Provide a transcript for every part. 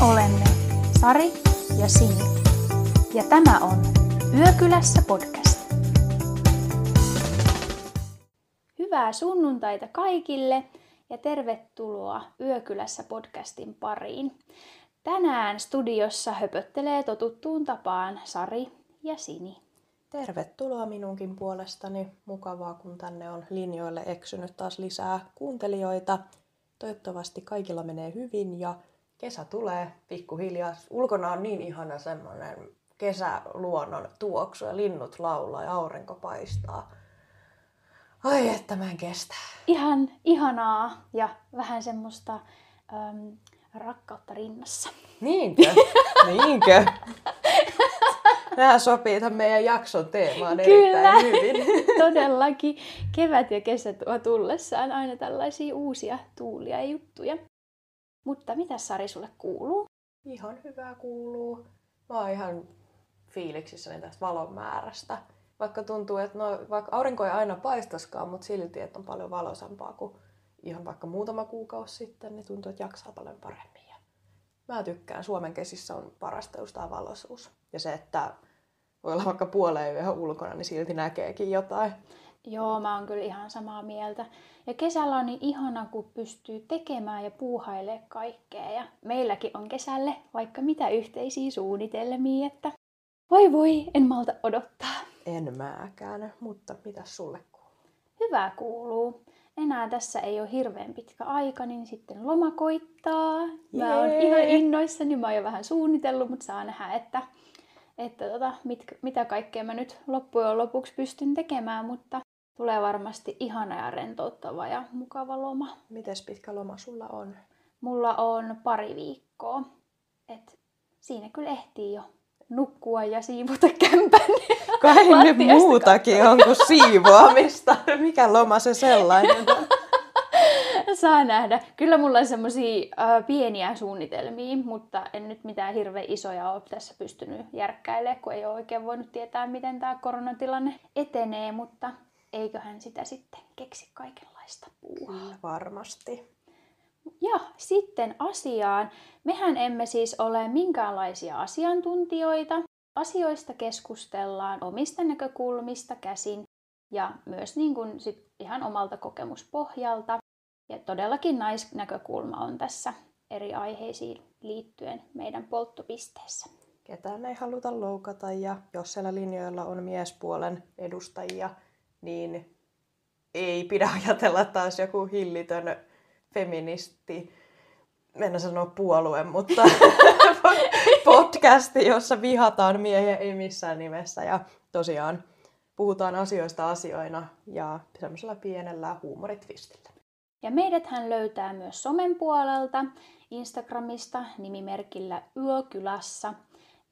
olemme Sari ja Sini. Ja tämä on Yökylässä podcast. Hyvää sunnuntaita kaikille ja tervetuloa Yökylässä podcastin pariin. Tänään studiossa höpöttelee totuttuun tapaan Sari ja Sini. Tervetuloa minunkin puolestani. Mukavaa, kun tänne on linjoille eksynyt taas lisää kuuntelijoita. Toivottavasti kaikilla menee hyvin ja kesä tulee pikkuhiljaa. Ulkona on niin ihana semmoinen kesäluonnon tuoksu ja linnut laulaa ja aurinko paistaa. Ai että mä en kestä. Ihan ihanaa ja vähän semmoista äm, rakkautta rinnassa. Niinkö? Niinkö? Nämä sopii tämän meidän jakson teemaan Kyllä, erittäin hyvin. todellakin. Kevät ja kesä tuo tullessaan aina tällaisia uusia tuulia ja juttuja. Mutta mitä Sari sulle kuuluu? Ihan hyvää kuuluu. Mä oon ihan fiiliksissäni tästä valon määrästä. Vaikka tuntuu, että no, vaikka aurinko ei aina paistaskaan, mutta silti, että on paljon valoisampaa kuin ihan vaikka muutama kuukausi sitten, niin tuntuu, että jaksaa paljon paremmin. Ja mä tykkään. Suomen kesissä on parasta just tämä valoisuus. Ja se, että voi olla vaikka puoleen yöhön ulkona, niin silti näkeekin jotain. Joo, mä oon kyllä ihan samaa mieltä. Ja kesällä on niin ihana, kun pystyy tekemään ja puuhailemaan kaikkea. Ja meilläkin on kesälle vaikka mitä yhteisiä suunnitelmia, että voi voi, en malta odottaa. En mäkään, mutta mitä sulle kuuluu? Hyvä kuuluu. Enää tässä ei ole hirveän pitkä aika, niin sitten loma koittaa. Mä oon ihan innoissani, mä oon jo vähän suunnitellut, mutta saa nähdä, että, että tota, mit, mitä kaikkea mä nyt loppujen lopuksi pystyn tekemään, mutta tulee varmasti ihana ja rentouttava ja mukava loma. Mites pitkä loma sulla on? Mulla on pari viikkoa, et siinä kyllä ehtii jo nukkua ja siivota kämpän. Kai nyt muutakin on kuin siivoamista. Mikä loma se sellainen on? Saa nähdä. Kyllä mulla on semmosia äh, pieniä suunnitelmia, mutta en nyt mitään hirveän isoja ole tässä pystynyt järkkäilemään, kun ei ole oikein voinut tietää, miten tämä koronatilanne etenee, mutta eiköhän sitä sitten keksi kaikenlaista puuhaa. Varmasti. Ja sitten asiaan. Mehän emme siis ole minkäänlaisia asiantuntijoita. Asioista keskustellaan omista näkökulmista käsin ja myös niin kuin sit ihan omalta kokemuspohjalta. Ja todellakin naisnäkökulma on tässä eri aiheisiin liittyen meidän polttopisteessä. Ketään ei haluta loukata ja jos siellä linjoilla on miespuolen edustajia, niin ei pidä ajatella taas joku hillitön feministi, mennä sanoa puolue, mutta podcasti, jossa vihataan miehiä ei missään nimessä. Ja tosiaan puhutaan asioista asioina ja semmoisella pienellä huumoritvistillä. Ja meidät hän löytää myös somen puolelta Instagramista nimimerkillä Yökylässä.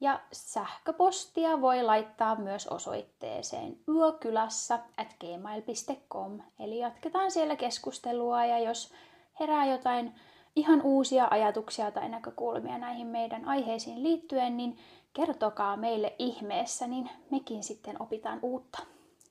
Ja sähköpostia voi laittaa myös osoitteeseen yökylässä at gmail.com. Eli jatketaan siellä keskustelua ja jos herää jotain ihan uusia ajatuksia tai näkökulmia näihin meidän aiheisiin liittyen, niin kertokaa meille ihmeessä, niin mekin sitten opitaan uutta.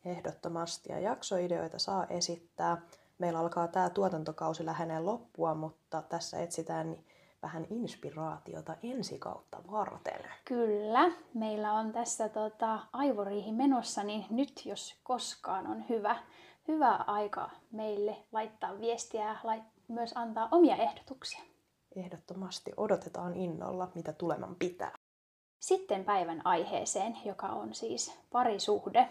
Ehdottomasti ja jaksoideoita saa esittää. Meillä alkaa tämä tuotantokausi lähenee loppua, mutta tässä etsitään vähän inspiraatiota ensi kautta varten. Kyllä, meillä on tässä tota, aivoriihi menossa, niin nyt jos koskaan on hyvä, hyvä aika meille laittaa viestiä ja lait, myös antaa omia ehdotuksia. Ehdottomasti odotetaan innolla, mitä tuleman pitää. Sitten päivän aiheeseen, joka on siis parisuhde.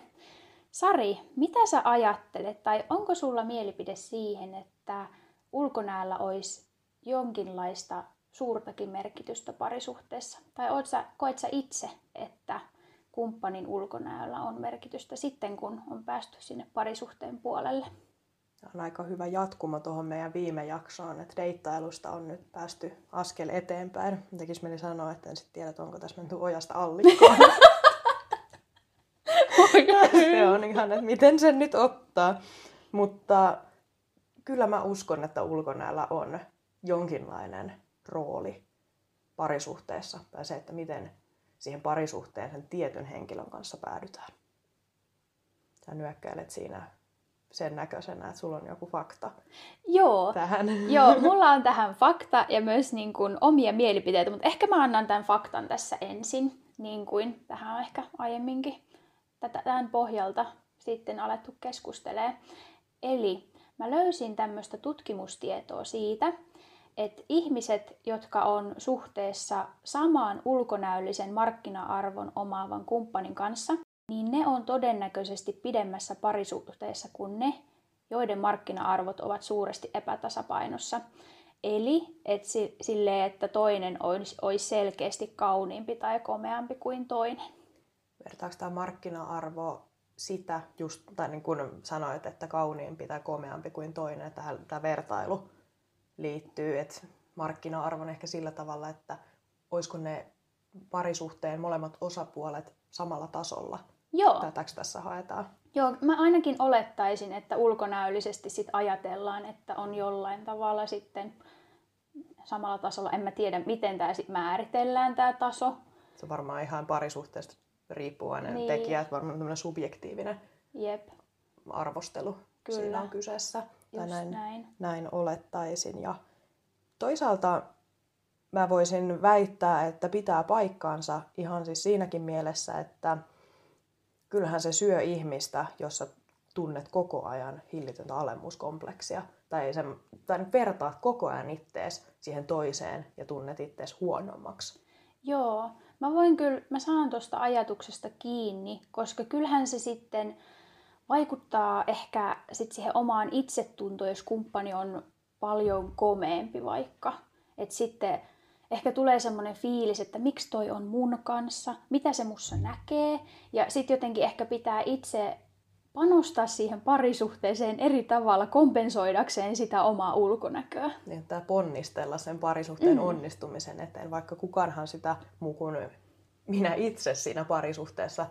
Sari, mitä sä ajattelet, tai onko sulla mielipide siihen, että ulkonäöllä olisi jonkinlaista suurtakin merkitystä parisuhteessa? Tai oot sä, koet sä itse, että kumppanin ulkonäöllä on merkitystä sitten, kun on päästy sinne parisuhteen puolelle? Tämä on aika hyvä jatkumo tuohon meidän viime jaksoon, että deittailusta on nyt päästy askel eteenpäin. Tekis mieli sanoa, että en sitten tiedä, onko tässä menty ojasta allikkoon. se on ihan, että miten sen nyt ottaa. Mutta kyllä mä uskon, että ulkonäöllä on jonkinlainen rooli parisuhteessa. Tai se, että miten siihen parisuhteen sen tietyn henkilön kanssa päädytään. Sä nyökkäilet siinä sen näköisenä, että sulla on joku fakta Joo, tähän. Joo, mulla on tähän fakta ja myös niin kuin omia mielipiteitä, mutta ehkä mä annan tämän faktan tässä ensin, niin kuin tähän on ehkä aiemminkin tätä, tämän pohjalta sitten alettu keskustelee. Eli mä löysin tämmöistä tutkimustietoa siitä, että ihmiset, jotka on suhteessa samaan ulkonäöllisen markkina-arvon omaavan kumppanin kanssa, niin ne on todennäköisesti pidemmässä parisuhteessa kuin ne, joiden markkina-arvot ovat suuresti epätasapainossa. Eli et sille, että toinen olisi, olisi selkeästi kauniimpi tai komeampi kuin toinen. Vertaako tämä markkina-arvo sitä, just, tai niin kuin sanoit, että kauniimpi tai komeampi kuin toinen, että tämä vertailu liittyy, että markkina-arvon ehkä sillä tavalla, että olisiko ne parisuhteen molemmat osapuolet samalla tasolla. Joo. Tätäkö tässä haetaan? Joo, mä ainakin olettaisin, että ulkonäöllisesti sit ajatellaan, että on jollain tavalla sitten samalla tasolla. En mä tiedä, miten tämä sitten määritellään tämä taso. Se on varmaan ihan parisuhteesta riippuvainen niin. tekijä, että varmaan tämmöinen subjektiivinen Jep. arvostelu Kyllä. siinä on kyseessä. Just näin, näin. näin olettaisin. Ja toisaalta mä voisin väittää, että pitää paikkaansa ihan siis siinäkin mielessä, että kyllähän se syö ihmistä, jos sä tunnet koko ajan hillitöntä alemmuuskompleksia. Tai, sen, tai vertaat koko ajan ittees siihen toiseen ja tunnet ittees huonommaksi. Joo, mä voin kyllä, mä saan tuosta ajatuksesta kiinni, koska kyllähän se sitten vaikuttaa ehkä sit siihen omaan itsetuntoon, jos kumppani on paljon komeempi vaikka. Että sitten ehkä tulee semmoinen fiilis, että miksi toi on mun kanssa, mitä se mussa näkee. Ja sitten jotenkin ehkä pitää itse panostaa siihen parisuhteeseen eri tavalla kompensoidakseen sitä omaa ulkonäköä. Niin, tämä ponnistella sen parisuhteen mm. onnistumisen eteen, vaikka kukaanhan sitä muu kuin minä itse siinä parisuhteessa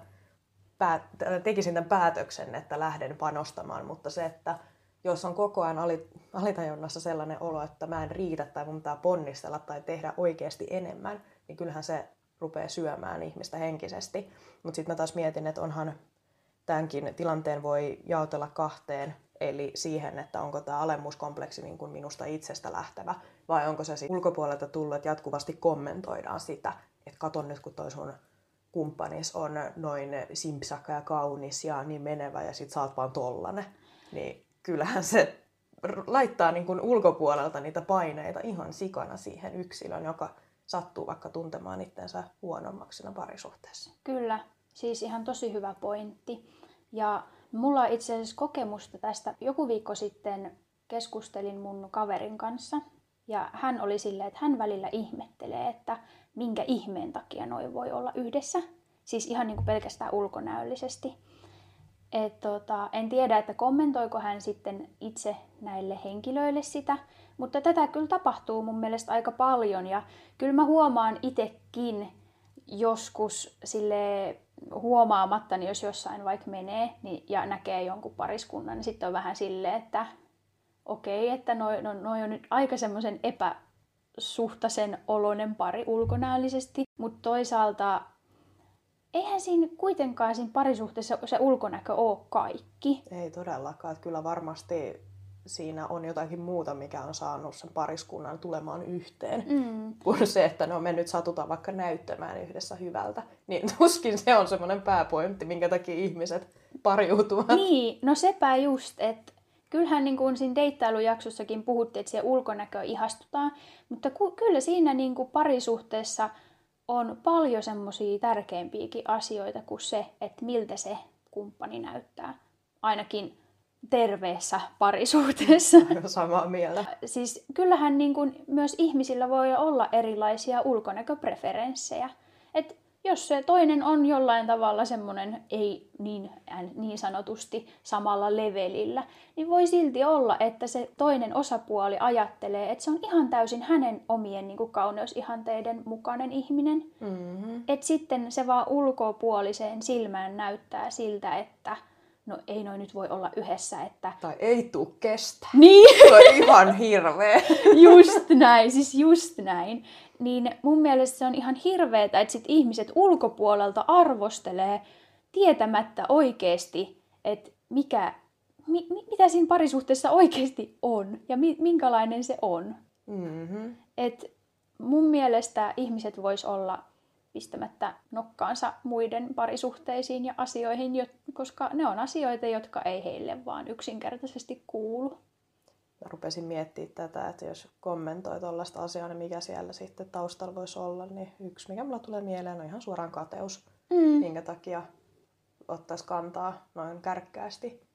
päät- tekisin tämän päätöksen, että lähden panostamaan, mutta se, että jos on koko ajan alitajunnassa sellainen olo, että mä en riitä tai mun pitää ponnistella tai tehdä oikeasti enemmän, niin kyllähän se rupeaa syömään ihmistä henkisesti. Mutta sitten mä taas mietin, että onhan tämänkin tilanteen voi jaotella kahteen, eli siihen, että onko tämä alemmuuskompleksi niin kuin minusta itsestä lähtevä, vai onko se ulkopuolelta tullut, että jatkuvasti kommentoidaan sitä, että katon nyt kun toi sun kumppanis on noin simpsakka ja kaunis ja niin menevä ja sit sä oot vaan tollanen, niin kyllähän se laittaa niin kuin ulkopuolelta niitä paineita ihan sikana siihen yksilön, joka sattuu vaikka tuntemaan itsensä huonommaksi parisuhteessa. Kyllä, siis ihan tosi hyvä pointti. Ja mulla on itse asiassa kokemusta tästä. Joku viikko sitten keskustelin mun kaverin kanssa. Ja hän oli silleen, että hän välillä ihmettelee, että minkä ihmeen takia noin voi olla yhdessä. Siis ihan niin kuin pelkästään ulkonäöllisesti. Et tota, en tiedä, että kommentoiko hän sitten itse näille henkilöille sitä, mutta tätä kyllä tapahtuu mun mielestä aika paljon ja kyllä mä huomaan itsekin joskus sille huomaamatta, niin jos jossain vaikka menee niin, ja näkee jonkun pariskunnan, niin sitten on vähän silleen, että okei, okay, että noi, no, noi on nyt aika semmoisen epäsuhtaisen oloinen pari ulkonäöllisesti, mutta toisaalta eihän siinä kuitenkaan siinä parisuhteessa se ulkonäkö ole kaikki. Ei todellakaan. Kyllä varmasti siinä on jotakin muuta, mikä on saanut sen pariskunnan tulemaan yhteen, mm. kuin se, että no me nyt satutaan vaikka näyttämään yhdessä hyvältä. Niin tuskin se on semmoinen pääpointti, minkä takia ihmiset pariutuvat. Niin, no sepä just, että kyllähän niin kuin siinä deittailujaksossakin puhuttiin, että siihen ulkonäköön ihastutaan, mutta ku, kyllä siinä niin kuin parisuhteessa on paljon semmoisia tärkeimpiäkin asioita kuin se, että miltä se kumppani näyttää. Ainakin terveessä parisuhteessa. Samaa mieltä. Siis kyllähän niin kuin myös ihmisillä voi olla erilaisia ulkonäköpreferenssejä. Et jos se toinen on jollain tavalla semmoinen ei niin, niin sanotusti samalla levelillä, niin voi silti olla, että se toinen osapuoli ajattelee, että se on ihan täysin hänen omien niin kuin kauneusihanteiden mukainen ihminen. Mm-hmm. Että sitten se vaan ulkopuoliseen silmään näyttää siltä, että – no ei noin nyt voi olla yhdessä, että... Tai ei tuu kestä. Niin. Se on ihan hirveä. just näin, siis just näin. Niin mun mielestä se on ihan hirveetä, että sit ihmiset ulkopuolelta arvostelee tietämättä oikeasti, että mikä, mi, mitä siinä parisuhteessa oikeasti on ja mi, minkälainen se on. Mm-hmm. Et mun mielestä ihmiset vois olla pistämättä nokkaansa muiden parisuhteisiin ja asioihin, koska ne on asioita, jotka ei heille vaan yksinkertaisesti kuulu. Rupesin miettimään tätä, että jos kommentoi tuollaista asiaa, niin mikä siellä sitten taustalla voisi olla, niin yksi, mikä mulla tulee mieleen, on ihan suoraan kateus. Mm. Minkä takia ottaisi kantaa noin kärkkäästi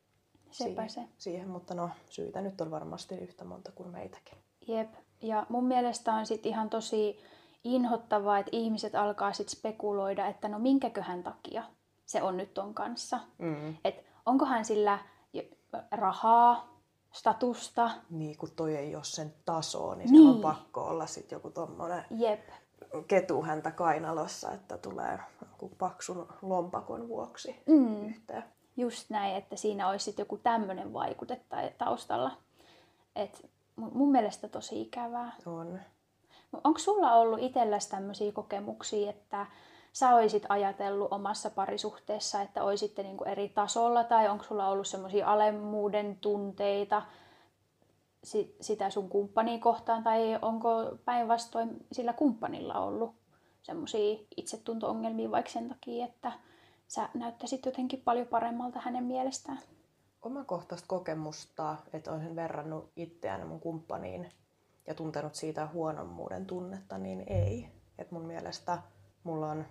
siihen, se. siihen, mutta no syitä nyt on varmasti yhtä monta kuin meitäkin. Jep, ja mun mielestä on sitten ihan tosi inhottavaa, että ihmiset alkaa sitten spekuloida, että no minkäköhän takia se on nyt ton kanssa. Mm. Että onkohan sillä rahaa, statusta. Niin, kun toi ei ole sen tasoa, niin, niin. se on pakko olla sitten joku tommonen Jep. ketu häntä kainalossa, että tulee paksun lompakon vuoksi mm. yhteen. Just näin, että siinä olisi sit joku tämmöinen vaikute taustalla. Et mun mielestä tosi ikävää. On. Onko sulla ollut itselläsi tämmöisiä kokemuksia, että sä olisit ajatellut omassa parisuhteessa, että olisitte niinku eri tasolla, tai onko sulla ollut semmoisia alemmuuden tunteita sitä sun kumppania kohtaan, tai onko päinvastoin sillä kumppanilla ollut semmoisia itsetunto-ongelmia vaikka sen takia, että sä näyttäisit jotenkin paljon paremmalta hänen mielestään? Omakohtaista kokemusta, että olen verrannut itseään mun kumppaniin ja tuntenut siitä huonommuuden tunnetta, niin ei. Et mun mielestä mulla on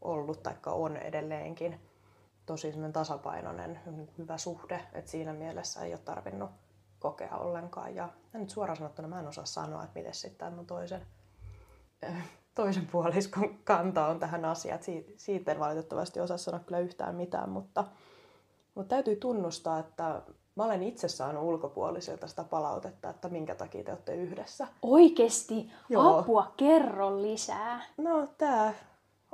ollut tai on edelleenkin tosi tasapainoinen, hyvä suhde, että siinä mielessä ei ole tarvinnut kokea ollenkaan. Ja, ja nyt suoraan sanottuna mä en osaa sanoa, että miten sitten mun toisen, toisen puoliskon kanta on tähän asiaan. Siitä en valitettavasti osaa sanoa kyllä yhtään mitään, mutta, mutta täytyy tunnustaa, että Mä olen itse saanut ulkopuolisilta sitä palautetta, että minkä takia te olette yhdessä. Oikeesti? Joo. Apua, kerro lisää. No, tää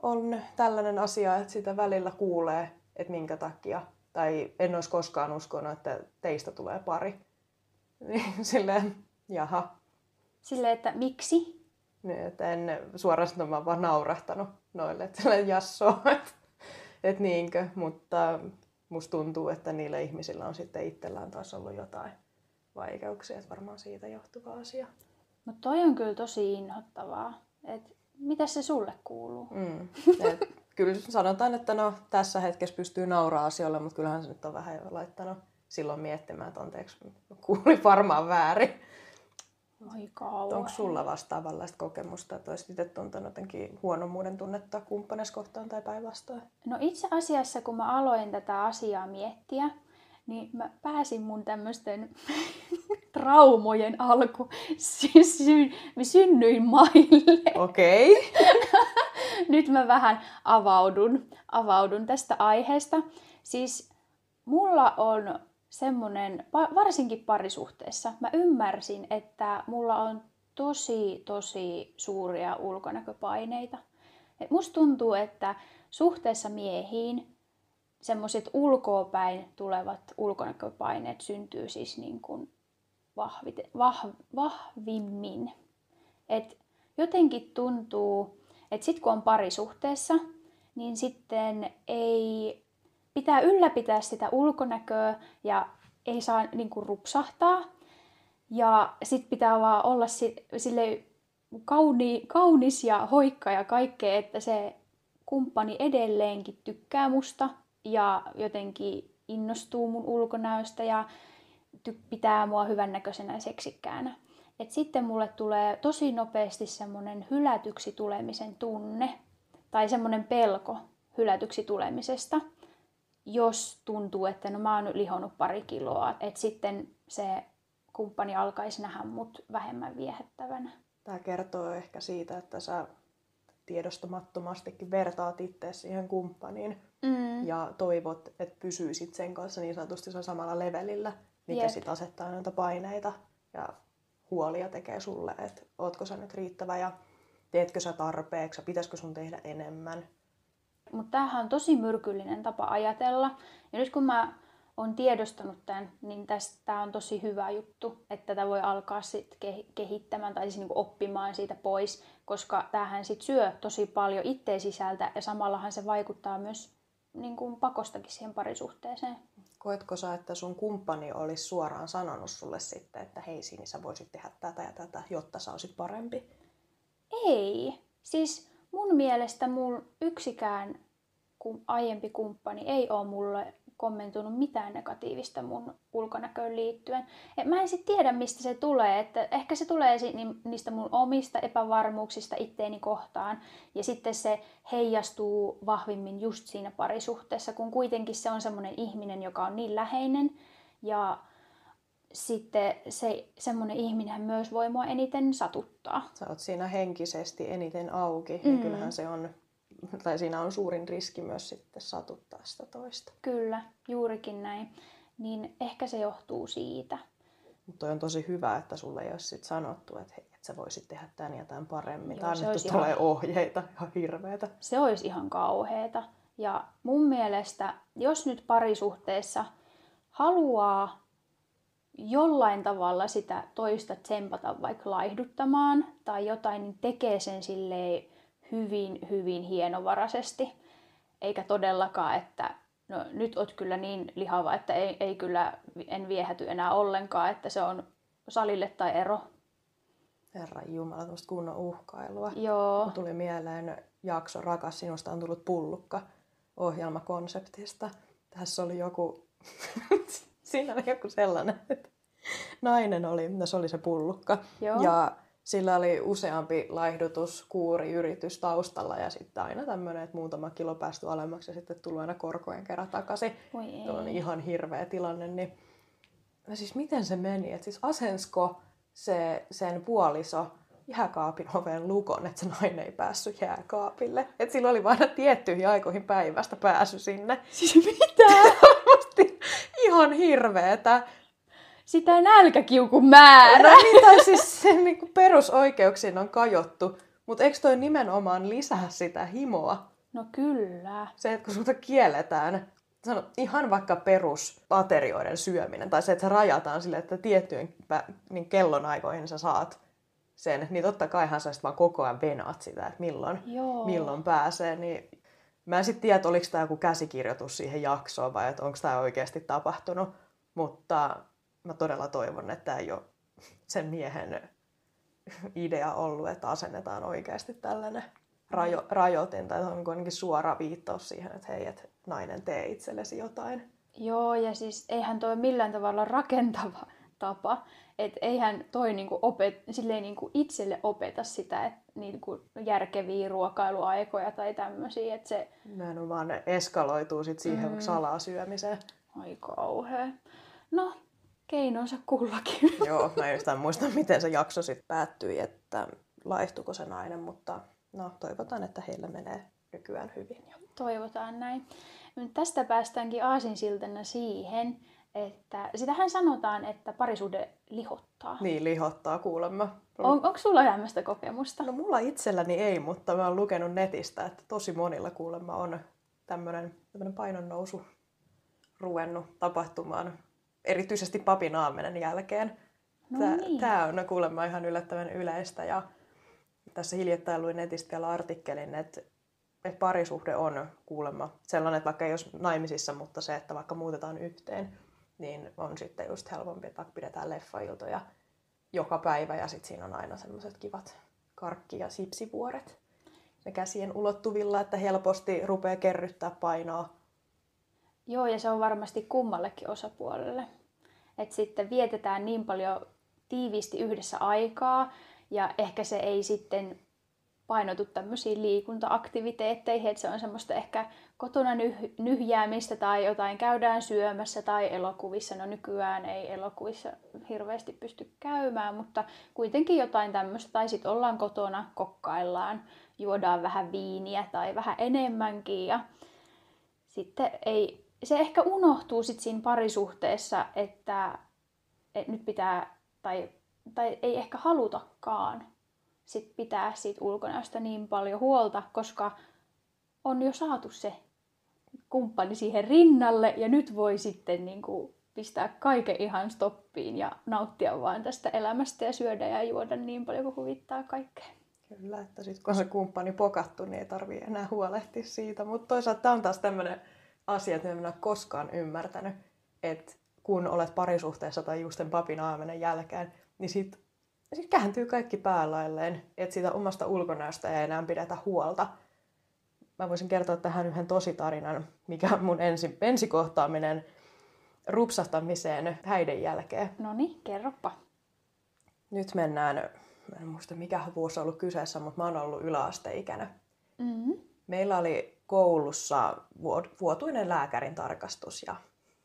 on tällainen asia, että sitä välillä kuulee, että minkä takia. Tai en olisi koskaan uskonut, että teistä tulee pari. Niin silleen, jaha. Silleen, että miksi? Niin, että en suorastaan mä vaan naurahtanut noille, että silleen jasso, että, että niinkö, mutta musta tuntuu, että niillä ihmisillä on sitten itsellään taas ollut jotain vaikeuksia, että varmaan siitä johtuva asia. Mutta toi on kyllä tosi inhottavaa. Et mitä se sulle kuuluu? Mm. Et, kyllä sanotaan, että no, tässä hetkessä pystyy nauraa asioille, mutta kyllähän se nyt on vähän laittanut silloin miettimään, että anteeksi, kuuli varmaan väärin. Kauan. Onko sulla vastaavanlaista kokemusta, että olisit itse tuntenut jotenkin huonommuuden tunnetta kumppanes kohtaan tai päinvastoin? No itse asiassa, kun mä aloin tätä asiaa miettiä, niin mä pääsin mun tämmöisten traumojen alku. Sy- sy- mä synnyin maille. Okei. Okay. Nyt mä vähän avaudun, avaudun tästä aiheesta. Siis mulla on semmoinen, varsinkin parisuhteessa, mä ymmärsin, että mulla on tosi, tosi suuria ulkonäköpaineita. Et musta tuntuu, että suhteessa miehiin semmoiset ulkoopäin tulevat ulkonäköpaineet syntyy siis niin kuin vahvit, vah, vahvimmin. Et jotenkin tuntuu, että sitten kun on parisuhteessa, niin sitten ei pitää ylläpitää sitä ulkonäköä ja ei saa niin kuin, rupsahtaa. Ja sitten pitää vaan olla si- sille kauni, kaunis ja hoikka ja kaikkea, että se kumppani edelleenkin tykkää musta ja jotenkin innostuu mun ulkonäöstä ja pitää mua hyvännäköisenä ja seksikkäänä. Et sitten mulle tulee tosi nopeasti semmoinen hylätyksi tulemisen tunne tai semmoinen pelko hylätyksi tulemisesta – jos tuntuu, että no mä oon lihonnut pari kiloa, että sitten se kumppani alkaisi nähdä mut vähemmän viehättävänä. Tämä kertoo ehkä siitä, että sä tiedostamattomastikin vertaat itse siihen kumppaniin mm. ja toivot, että pysyisit sen kanssa niin sanotusti sen samalla levelillä, mikä sitten asettaa näitä paineita ja huolia tekee sulle, että ootko sä nyt riittävä ja teetkö sä tarpeeksi, pitäisikö sun tehdä enemmän. Mutta tämähän on tosi myrkyllinen tapa ajatella. Ja nyt kun mä oon tiedostanut tämän, niin tästä on tosi hyvä juttu, että tätä voi alkaa sit kehittämään tai siis niinku oppimaan siitä pois, koska tämähän sit syö tosi paljon itteen sisältä ja samallahan se vaikuttaa myös niin kuin pakostakin siihen parisuhteeseen. Koetko sä, että sun kumppani olisi suoraan sanonut sulle sitten, että hei Sini, sä voisit tehdä tätä ja tätä, jotta sä olisit parempi? Ei. Siis mun mielestä mun yksikään aiempi kumppani ei ole mulle kommentoinut mitään negatiivista mun ulkonäköön liittyen. Et mä en sitten tiedä, mistä se tulee. Että ehkä se tulee niistä mun omista epävarmuuksista itteeni kohtaan. Ja sitten se heijastuu vahvimmin just siinä parisuhteessa, kun kuitenkin se on semmoinen ihminen, joka on niin läheinen. Ja sitten se, semmoinen ihminen myös voi mua eniten satuttaa. Sä oot siinä henkisesti eniten auki, mm. ja kyllähän se on tai siinä on suurin riski myös sitten satuttaa sitä toista. Kyllä, juurikin näin. Niin ehkä se johtuu siitä. Mutta on tosi hyvä, että sulle ei ole sit sanottu, että hei, että sä voisit tehdä tämän ja tämän paremmin. Joo, tai annettu tulee ihan... ohjeita, ihan hirveitä. Se olisi ihan kauheeta. Ja mun mielestä, jos nyt parisuhteessa haluaa jollain tavalla sitä toista tsempata vaikka laihduttamaan tai jotain, niin tekee sen silleen hyvin, hyvin hienovaraisesti. Eikä todellakaan, että no, nyt oot kyllä niin lihava, että ei, ei kyllä, en viehäty enää ollenkaan, että se on salille tai ero. Herra Jumala, tuosta kunnon uhkailua. Joo. Mun tuli mieleen jakso Rakas, sinusta on tullut pullukka ohjelmakonseptista. Tässä oli joku, siinä oli joku sellainen, että nainen oli, no se oli se pullukka. Joo. Ja sillä oli useampi laihdutuskuuriyritys taustalla ja sitten aina tämmöinen, että muutama kilo päästy alemmaksi ja sitten tullut aina korkojen kerran takaisin. Tuo on ihan hirveä tilanne. Niin... No siis miten se meni? Et siis asensko se, sen puoliso jääkaapin oven lukon, että se nainen ei päässyt jääkaapille. Että sillä oli vain tiettyihin aikoihin päivästä pääsy sinne. Siis mitä? ihan hirveetä sitä nälkäkiukun määrä. No niin, tai siis se niin kuin perusoikeuksiin on kajottu, mutta eikö toi nimenomaan lisää sitä himoa? No kyllä. Se, että kun sulta kielletään sano, ihan vaikka perusaterioiden syöminen, tai se, että se rajataan sille, että tiettyjen niin kellonaikoihin sä saat sen, niin totta kaihan sä vaan koko ajan venaat sitä, että milloin, Joo. milloin pääsee. Niin mä en sitten tiedä, että oliko tämä joku käsikirjoitus siihen jaksoon vai että onko tämä oikeasti tapahtunut, mutta mä todella toivon, että tämä ei ole sen miehen idea ollut, että asennetaan oikeasti tällainen rajo, rajoitin, tai on kuitenkin suora viittaus siihen, että hei, että nainen tee itsellesi jotain. Joo, ja siis eihän toi millään tavalla rakentava tapa, että eihän toi niinku opet, silleen niinku itselle opeta sitä, että niinku järkeviä ruokailuaikoja tai tämmöisiä, että se... vaan eskaloituu sit siihen mm. salaa syömiseen. Ai kauhea. No, keinonsa kullakin. Joo, mä en muista, miten se jakso sitten päättyi, että laihtuiko se nainen, mutta no, toivotaan, että heillä menee nykyään hyvin. Toivotaan näin. Tästä päästäänkin aasinsiltana siihen, että sitähän sanotaan, että parisuhde lihottaa. Niin, lihottaa kuulemma. On, onko sulla tämmöistä kokemusta? No mulla itselläni ei, mutta mä oon lukenut netistä, että tosi monilla kuulemma on tämmöinen painonnousu ruvennut tapahtumaan erityisesti papin aamenen jälkeen. No niin. tämä on kuulemma ihan yllättävän yleistä ja tässä hiljattain luin netistä vielä artikkelin, että, että parisuhde on kuulemma sellainen, että vaikka ei olisi naimisissa, mutta se, että vaikka muutetaan yhteen, niin on sitten just helpompi, että vaikka pidetään leffailtoja joka päivä ja sitten siinä on aina semmoiset kivat karkki- ja sipsivuoret ne käsien ulottuvilla, että helposti rupeaa kerryttää painoa Joo, ja se on varmasti kummallekin osapuolelle. Että sitten vietetään niin paljon tiiviisti yhdessä aikaa, ja ehkä se ei sitten painotu tämmöisiin liikuntaaktiviteetteihin, että se on semmoista ehkä kotona nyh- nyhjäämistä tai jotain käydään syömässä tai elokuvissa. No nykyään ei elokuvissa hirveästi pysty käymään, mutta kuitenkin jotain tämmöistä. Tai sitten ollaan kotona, kokkaillaan, juodaan vähän viiniä tai vähän enemmänkin ja sitten ei se ehkä unohtuu sit siinä parisuhteessa, että, että nyt pitää, tai, tai ei ehkä halutakaan sit pitää siitä ulkonäöstä niin paljon huolta, koska on jo saatu se kumppani siihen rinnalle ja nyt voi sitten niin kuin pistää kaiken ihan stoppiin ja nauttia vaan tästä elämästä ja syödä ja juoda niin paljon kuin huvittaa kaikkea. Kyllä, että sitten kun on se kumppani pokattu, niin ei tarvii enää huolehtia siitä. Mutta toisaalta tämä on taas tämmöinen asia, että en ole koskaan ymmärtänyt, että kun olet parisuhteessa tai justen papin aamenen jälkeen, niin sit, sit kääntyy kaikki päälailleen, että siitä omasta ulkonäöstä ei enää pidetä huolta. Mä voisin kertoa tähän yhden tositarinan, mikä on mun ensi, ensikohtaaminen rupsahtamiseen häiden jälkeen. No niin, kerropa. Nyt mennään, mä en muista mikä vuosi on ollut kyseessä, mutta mä oon ollut yläasteikäinen. Mm-hmm. Meillä oli koulussa vuotuinen lääkärin tarkastus ja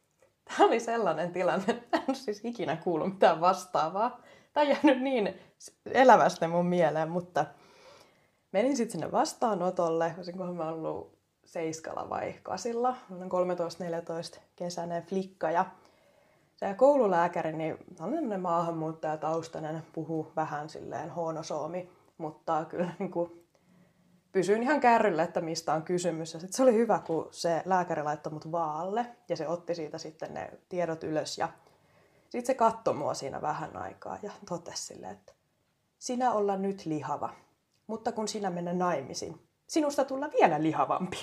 tämä oli sellainen tilanne, että en siis ikinä kuullut mitään vastaavaa. Tämä on jäänyt niin elävästi mun mieleen, mutta menin sitten sinne vastaanotolle, olisinkohan mä ollut seiskalla vai kasilla, 13-14 kesäinen flikka ja se koululääkäri, niin on tämmöinen maahanmuuttajataustainen, puhuu vähän silleen huonosoomi, mutta kyllä niin kuin pysyin ihan kärryllä, että mistä on kysymys. Ja sit se oli hyvä, kun se lääkäri laittoi mut vaalle ja se otti siitä sitten ne tiedot ylös. Ja sitten se katsoi mua siinä vähän aikaa ja totesi silleen, että sinä olla nyt lihava, mutta kun sinä mennä naimisiin, sinusta tulla vielä lihavampi.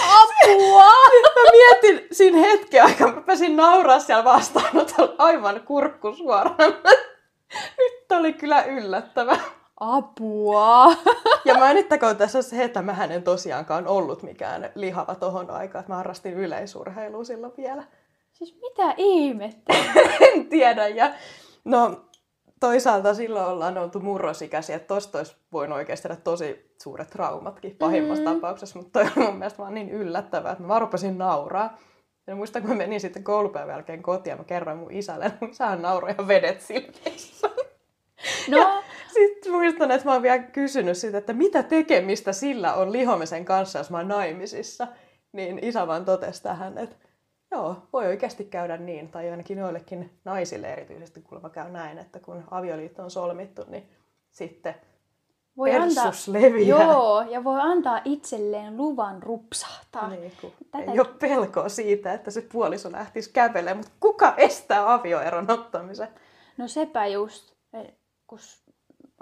Apua! Mä mietin siinä hetken aikaa, mä pääsin nauraa siellä vastaanotolla aivan kurkku suoraan. Nyt oli kyllä yllättävää. Apua! Ja mainittakoon tässä se, että mä en tosiaankaan ollut mikään lihava tohon aikaan. Että mä harrastin yleisurheilua silloin vielä. Siis mitä ihmettä? en tiedä. Ja no, toisaalta silloin ollaan oltu murrosikäisiä, että tosta olisi voinut oikeasti tehdä tosi suuret traumatkin pahimmassa mm-hmm. tapauksessa, mutta toi on mun mielestä vaan niin yllättävää, että mä vaan rupesin nauraa. Ja muistan, kun mä menin sitten koulupäivän jälkeen kotiin ja mä kerroin mun isälle, että mun isähän nauroi ja vedet silmissä. No. Sitten muistan, että mä oon vielä kysynyt sitä, että mitä tekemistä sillä on lihomisen kanssa, jos mä oon naimisissa. Niin isä vaan totesi tähän, että joo, voi oikeasti käydä niin, tai ainakin joillekin naisille erityisesti, kun mä käyn näin, että kun avioliitto on solmittu, niin sitten voi antaa, leviää. Joo, ja voi antaa itselleen luvan rupsahtaa. Niin, kun Tätä... Ei ole pelkoa siitä, että se puoliso lähtisi kävelemään, mutta kuka estää avioeron ottamisen? No sepä just kun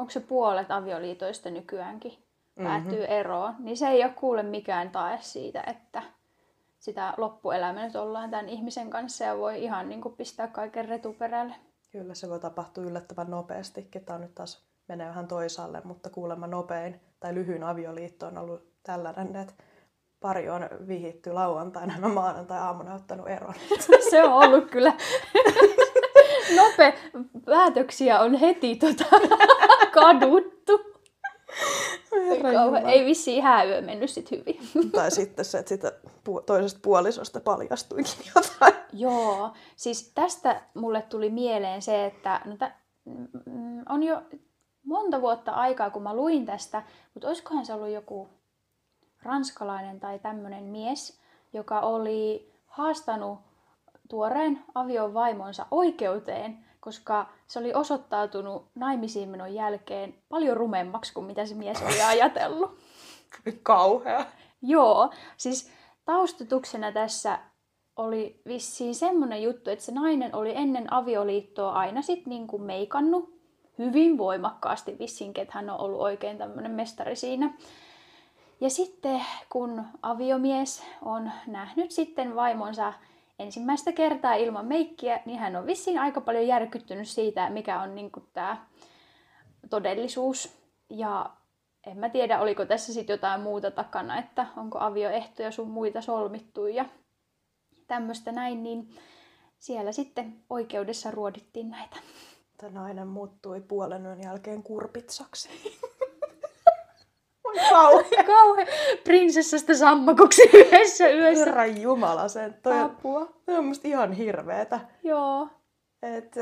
onko se puolet avioliitoista nykyäänkin päättyy mm-hmm. eroon, niin se ei ole kuule mikään tae siitä, että sitä loppuelämää nyt ollaan tämän ihmisen kanssa ja voi ihan niin kuin pistää kaiken retuperälle. Kyllä se voi tapahtua yllättävän nopeasti. Tämä nyt taas menee vähän toisaalle, mutta kuulemma nopein tai lyhyin avioliitto on ollut tällainen, että pari on vihitty lauantaina ja maanantai-aamuna ottanut eron. se on ollut kyllä nope, päätöksiä on heti tota, kaduttu. Ei vissiin hääyö mennyt sit hyvin. tai sitten se, että sitä toisesta puolisosta paljastuikin jotain. Joo, siis tästä mulle tuli mieleen se, että no t- mm, on jo monta vuotta aikaa, kun mä luin tästä, mutta olisikohan se ollut joku ranskalainen tai tämmöinen mies, joka oli haastanut tuoreen avion vaimonsa oikeuteen, koska se oli osoittautunut naimisiin menon jälkeen paljon rumemmaksi kuin mitä se mies oli ajatellut. Kauhea. Joo, siis taustutuksena tässä oli vissiin semmoinen juttu, että se nainen oli ennen avioliittoa aina sitten niin kuin meikannut hyvin voimakkaasti vissiin, että hän on ollut oikein tämmöinen mestari siinä. Ja sitten kun aviomies on nähnyt sitten vaimonsa ensimmäistä kertaa ilman meikkiä, niin hän on vissiin aika paljon järkyttynyt siitä, mikä on niin tämä todellisuus. Ja en mä tiedä, oliko tässä sitten jotain muuta takana, että onko avioehtoja sun muita solmittu ja tämmöistä näin, niin siellä sitten oikeudessa ruodittiin näitä. Tämä nainen muuttui puolen jälkeen kurpitsaksi. Kauhe. Kauhe. Prinsessasta sammakoksi yhdessä yössä. Herran jumala, sen. Toi, Apua. Toi on musta ihan hirveetä. Joo. Et,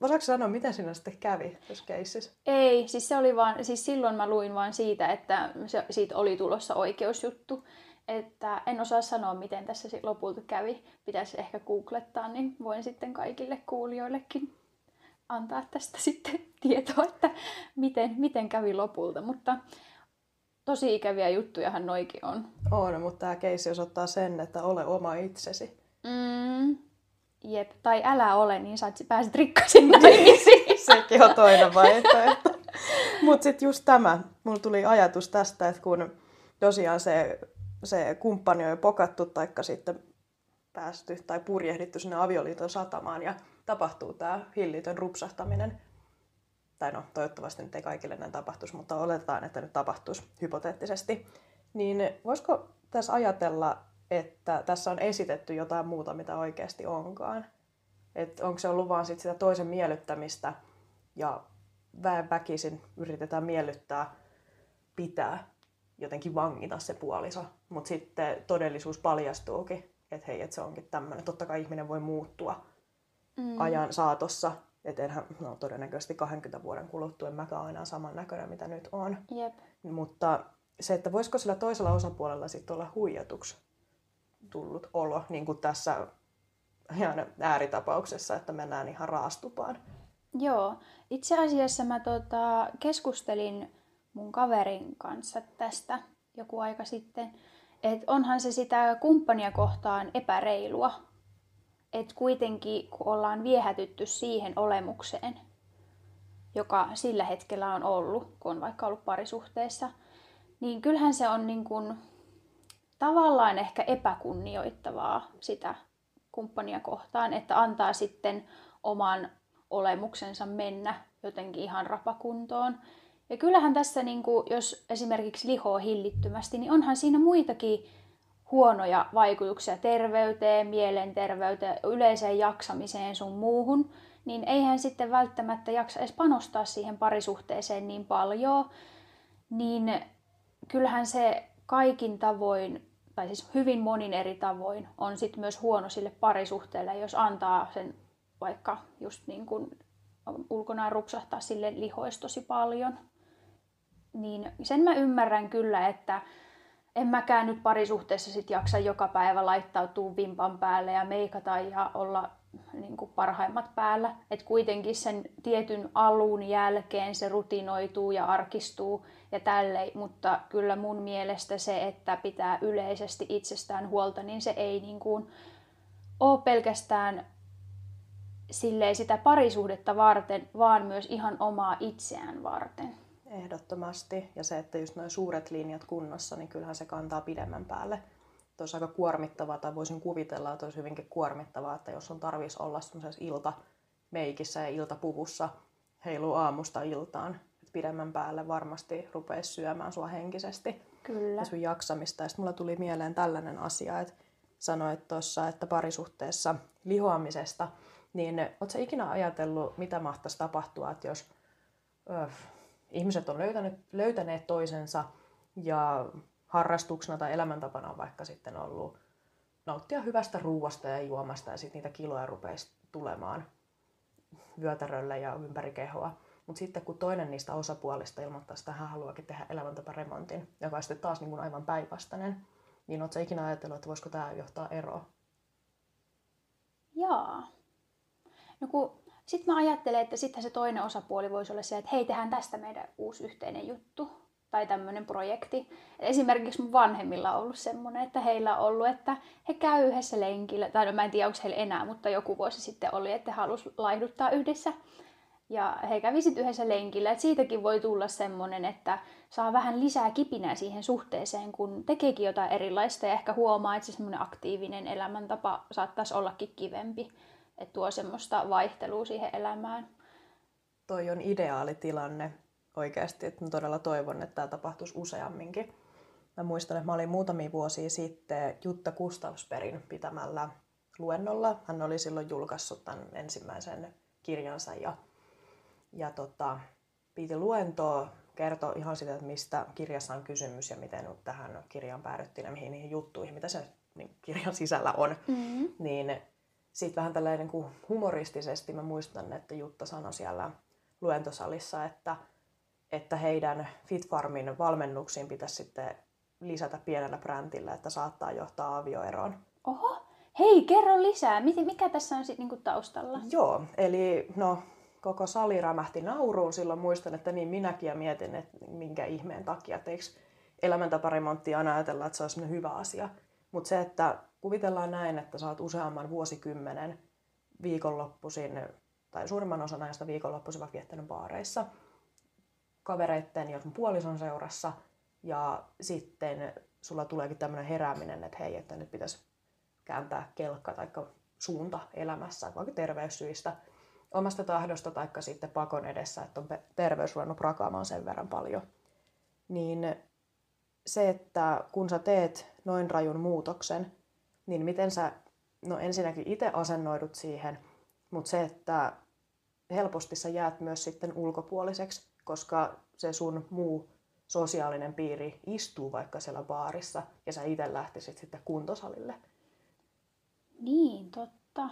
Osaatko sanoa, mitä sinä sitten kävi tuossa keississä? Ei, siis se oli vaan, siis silloin mä luin vaan siitä, että se, siitä oli tulossa oikeusjuttu. Että en osaa sanoa, miten tässä lopulta kävi. Pitäisi ehkä googlettaa, niin voin sitten kaikille kuulijoillekin antaa tästä sitten tietoa, että miten, miten kävi lopulta. Mutta tosi ikäviä juttujahan noikin on. On, mutta tämä keissi osoittaa sen, että ole oma itsesi. Mm, jep, tai älä ole, niin saat, pääset rikkaisin naimisiin. Sekin on toinen vaihtoehto. mutta sitten just tämä, mulla tuli ajatus tästä, että kun tosiaan se se kumppani on jo pokattu, taikka sitten päästy tai purjehdittu sinne avioliiton satamaan ja tapahtuu tämä hillitön rupsahtaminen. Tai no, toivottavasti nyt ei kaikille näin tapahtuisi, mutta oletetaan, että nyt tapahtuisi hypoteettisesti. Niin voisiko tässä ajatella, että tässä on esitetty jotain muuta, mitä oikeasti onkaan? Että onko se ollut vaan sit sitä toisen miellyttämistä ja väen väkisin yritetään miellyttää, pitää jotenkin vangita se puoliso, mutta sitten todellisuus paljastuukin, että hei, että se onkin tämmöinen. Totta kai ihminen voi muuttua mm. ajan saatossa, että enhän, no todennäköisesti 20 vuoden kuluttua en mäkään aina saman näköinen, mitä nyt on. Jep. Mutta se, että voisiko sillä toisella osapuolella sitten olla huijatuksi tullut olo, niin kuin tässä ihan ääritapauksessa, että mennään ihan raastupaan. Joo, itse asiassa mä tota, keskustelin mun kaverin kanssa tästä joku aika sitten, että onhan se sitä kumppania kohtaan epäreilua, että kuitenkin kun ollaan viehätytty siihen olemukseen, joka sillä hetkellä on ollut, kun on vaikka ollut parisuhteessa, niin kyllähän se on niin kuin, tavallaan ehkä epäkunnioittavaa sitä kumppania kohtaan, että antaa sitten oman olemuksensa mennä jotenkin ihan rapakuntoon. Ja kyllähän tässä, niin kuin, jos esimerkiksi lihoo hillittömästi, niin onhan siinä muitakin huonoja vaikutuksia terveyteen, mielenterveyteen, yleiseen jaksamiseen sun muuhun, niin eihän sitten välttämättä jaksa edes panostaa siihen parisuhteeseen niin paljon, niin kyllähän se kaikin tavoin, tai siis hyvin monin eri tavoin, on sitten myös huono sille parisuhteelle, jos antaa sen vaikka just niin kuin ulkonaan rupsahtaa sille lihois tosi paljon. Niin sen mä ymmärrän kyllä, että en mäkään nyt parisuhteessa sit jaksa joka päivä laittautua vimpan päälle ja meikata ja olla niin kuin parhaimmat päällä. Et kuitenkin sen tietyn alun jälkeen se rutinoituu ja arkistuu ja tälleen, mutta kyllä mun mielestä se, että pitää yleisesti itsestään huolta, niin se ei niin kuin ole pelkästään silleen sitä parisuhdetta varten, vaan myös ihan omaa itseään varten. Ehdottomasti. Ja se, että just noin suuret linjat kunnossa, niin kyllähän se kantaa pidemmän päälle. Olisi aika kuormittavaa, tai voisin kuvitella, että olisi hyvinkin kuormittavaa, että jos on tarvis olla semmoisessa iltameikissä ja iltapuvussa heiluu aamusta iltaan, että pidemmän päälle varmasti rupeaisi syömään sua henkisesti. Kyllä. Ja sun jaksamista. Ja sitten mulla tuli mieleen tällainen asia, että sanoit tuossa, että parisuhteessa lihoamisesta – niin oletko ikinä ajatellut, mitä mahtaisi tapahtua, että jos ö, ihmiset on löytänyt, löytäneet toisensa ja harrastuksena tai elämäntapana on vaikka sitten ollut nauttia hyvästä ruuasta ja juomasta ja sitten niitä kiloja rupeisi tulemaan vyötärölle ja ympäri kehoa. Mutta sitten kun toinen niistä osapuolista ilmoittaa, että hän haluakin tehdä elämäntaparemontin, joka on sitten taas niin kuin aivan päinvastainen, niin oletko ikinä ajatellut, että voisiko tämä johtaa eroon? Jaa. No kun sitten mä ajattelen, että sitten se toinen osapuoli voisi olla se, että hei, tehdään tästä meidän uusi yhteinen juttu tai tämmöinen projekti. Esimerkiksi mun vanhemmilla on ollut semmoinen, että heillä on ollut, että he käy yhdessä lenkillä, tai no mä en tiedä onko heillä enää, mutta joku vuosi sitten oli, että he halusi laihduttaa yhdessä. Ja he kävi sitten yhdessä lenkillä, että siitäkin voi tulla semmoinen, että saa vähän lisää kipinää siihen suhteeseen, kun tekeekin jotain erilaista ja ehkä huomaa, että se semmoinen aktiivinen elämäntapa saattaisi ollakin kivempi että tuo semmoista vaihtelua siihen elämään. Toi on ideaali tilanne oikeasti, että mä todella toivon, että tämä tapahtuisi useamminkin. Mä muistan, että mä olin muutamia vuosia sitten Jutta Gustavsperin pitämällä luennolla. Hän oli silloin julkaissut tämän ensimmäisen kirjansa ja, ja tota, piti luentoa, kertoi ihan sitä, että mistä kirjassa on kysymys ja miten tähän kirjaan päädyttiin ja mihin niihin juttuihin, mitä se niin kirjan sisällä on. Mm-hmm. Niin sitten vähän tällainen niin kuin humoristisesti mä muistan, että Jutta sanoi siellä luentosalissa, että, että heidän Fitfarmin valmennuksiin pitäisi sitten lisätä pienellä brändillä, että saattaa johtaa avioeroon. Oho, hei, kerro lisää. Mikä tässä on sitten niinku taustalla? Joo, eli no, koko sali rämähti nauruun. Silloin muistan, että niin minäkin ja mietin, että minkä ihmeen takia, että eikö elämäntaparemonttia aina ajatella, että se olisi hyvä asia. Mutta se, että kuvitellaan näin, että saat useamman vuosikymmenen viikonloppuisin, tai suurimman osan ajasta viikonloppuisin vaikka viettänyt baareissa, kavereitten ja puolison seurassa, ja sitten sulla tuleekin tämmöinen herääminen, että hei, että nyt pitäisi kääntää kelkka tai suunta elämässä, vaikka terveyssyistä, omasta tahdosta tai sitten pakon edessä, että on terveys ruvennut prakaamaan sen verran paljon, niin se, että kun sä teet noin rajun muutoksen, niin miten sä, no ensinnäkin itse asennoidut siihen, mutta se, että helposti sä jäät myös sitten ulkopuoliseksi, koska se sun muu sosiaalinen piiri istuu vaikka siellä baarissa ja sä itse lähtisit sitten kuntosalille. Niin, totta.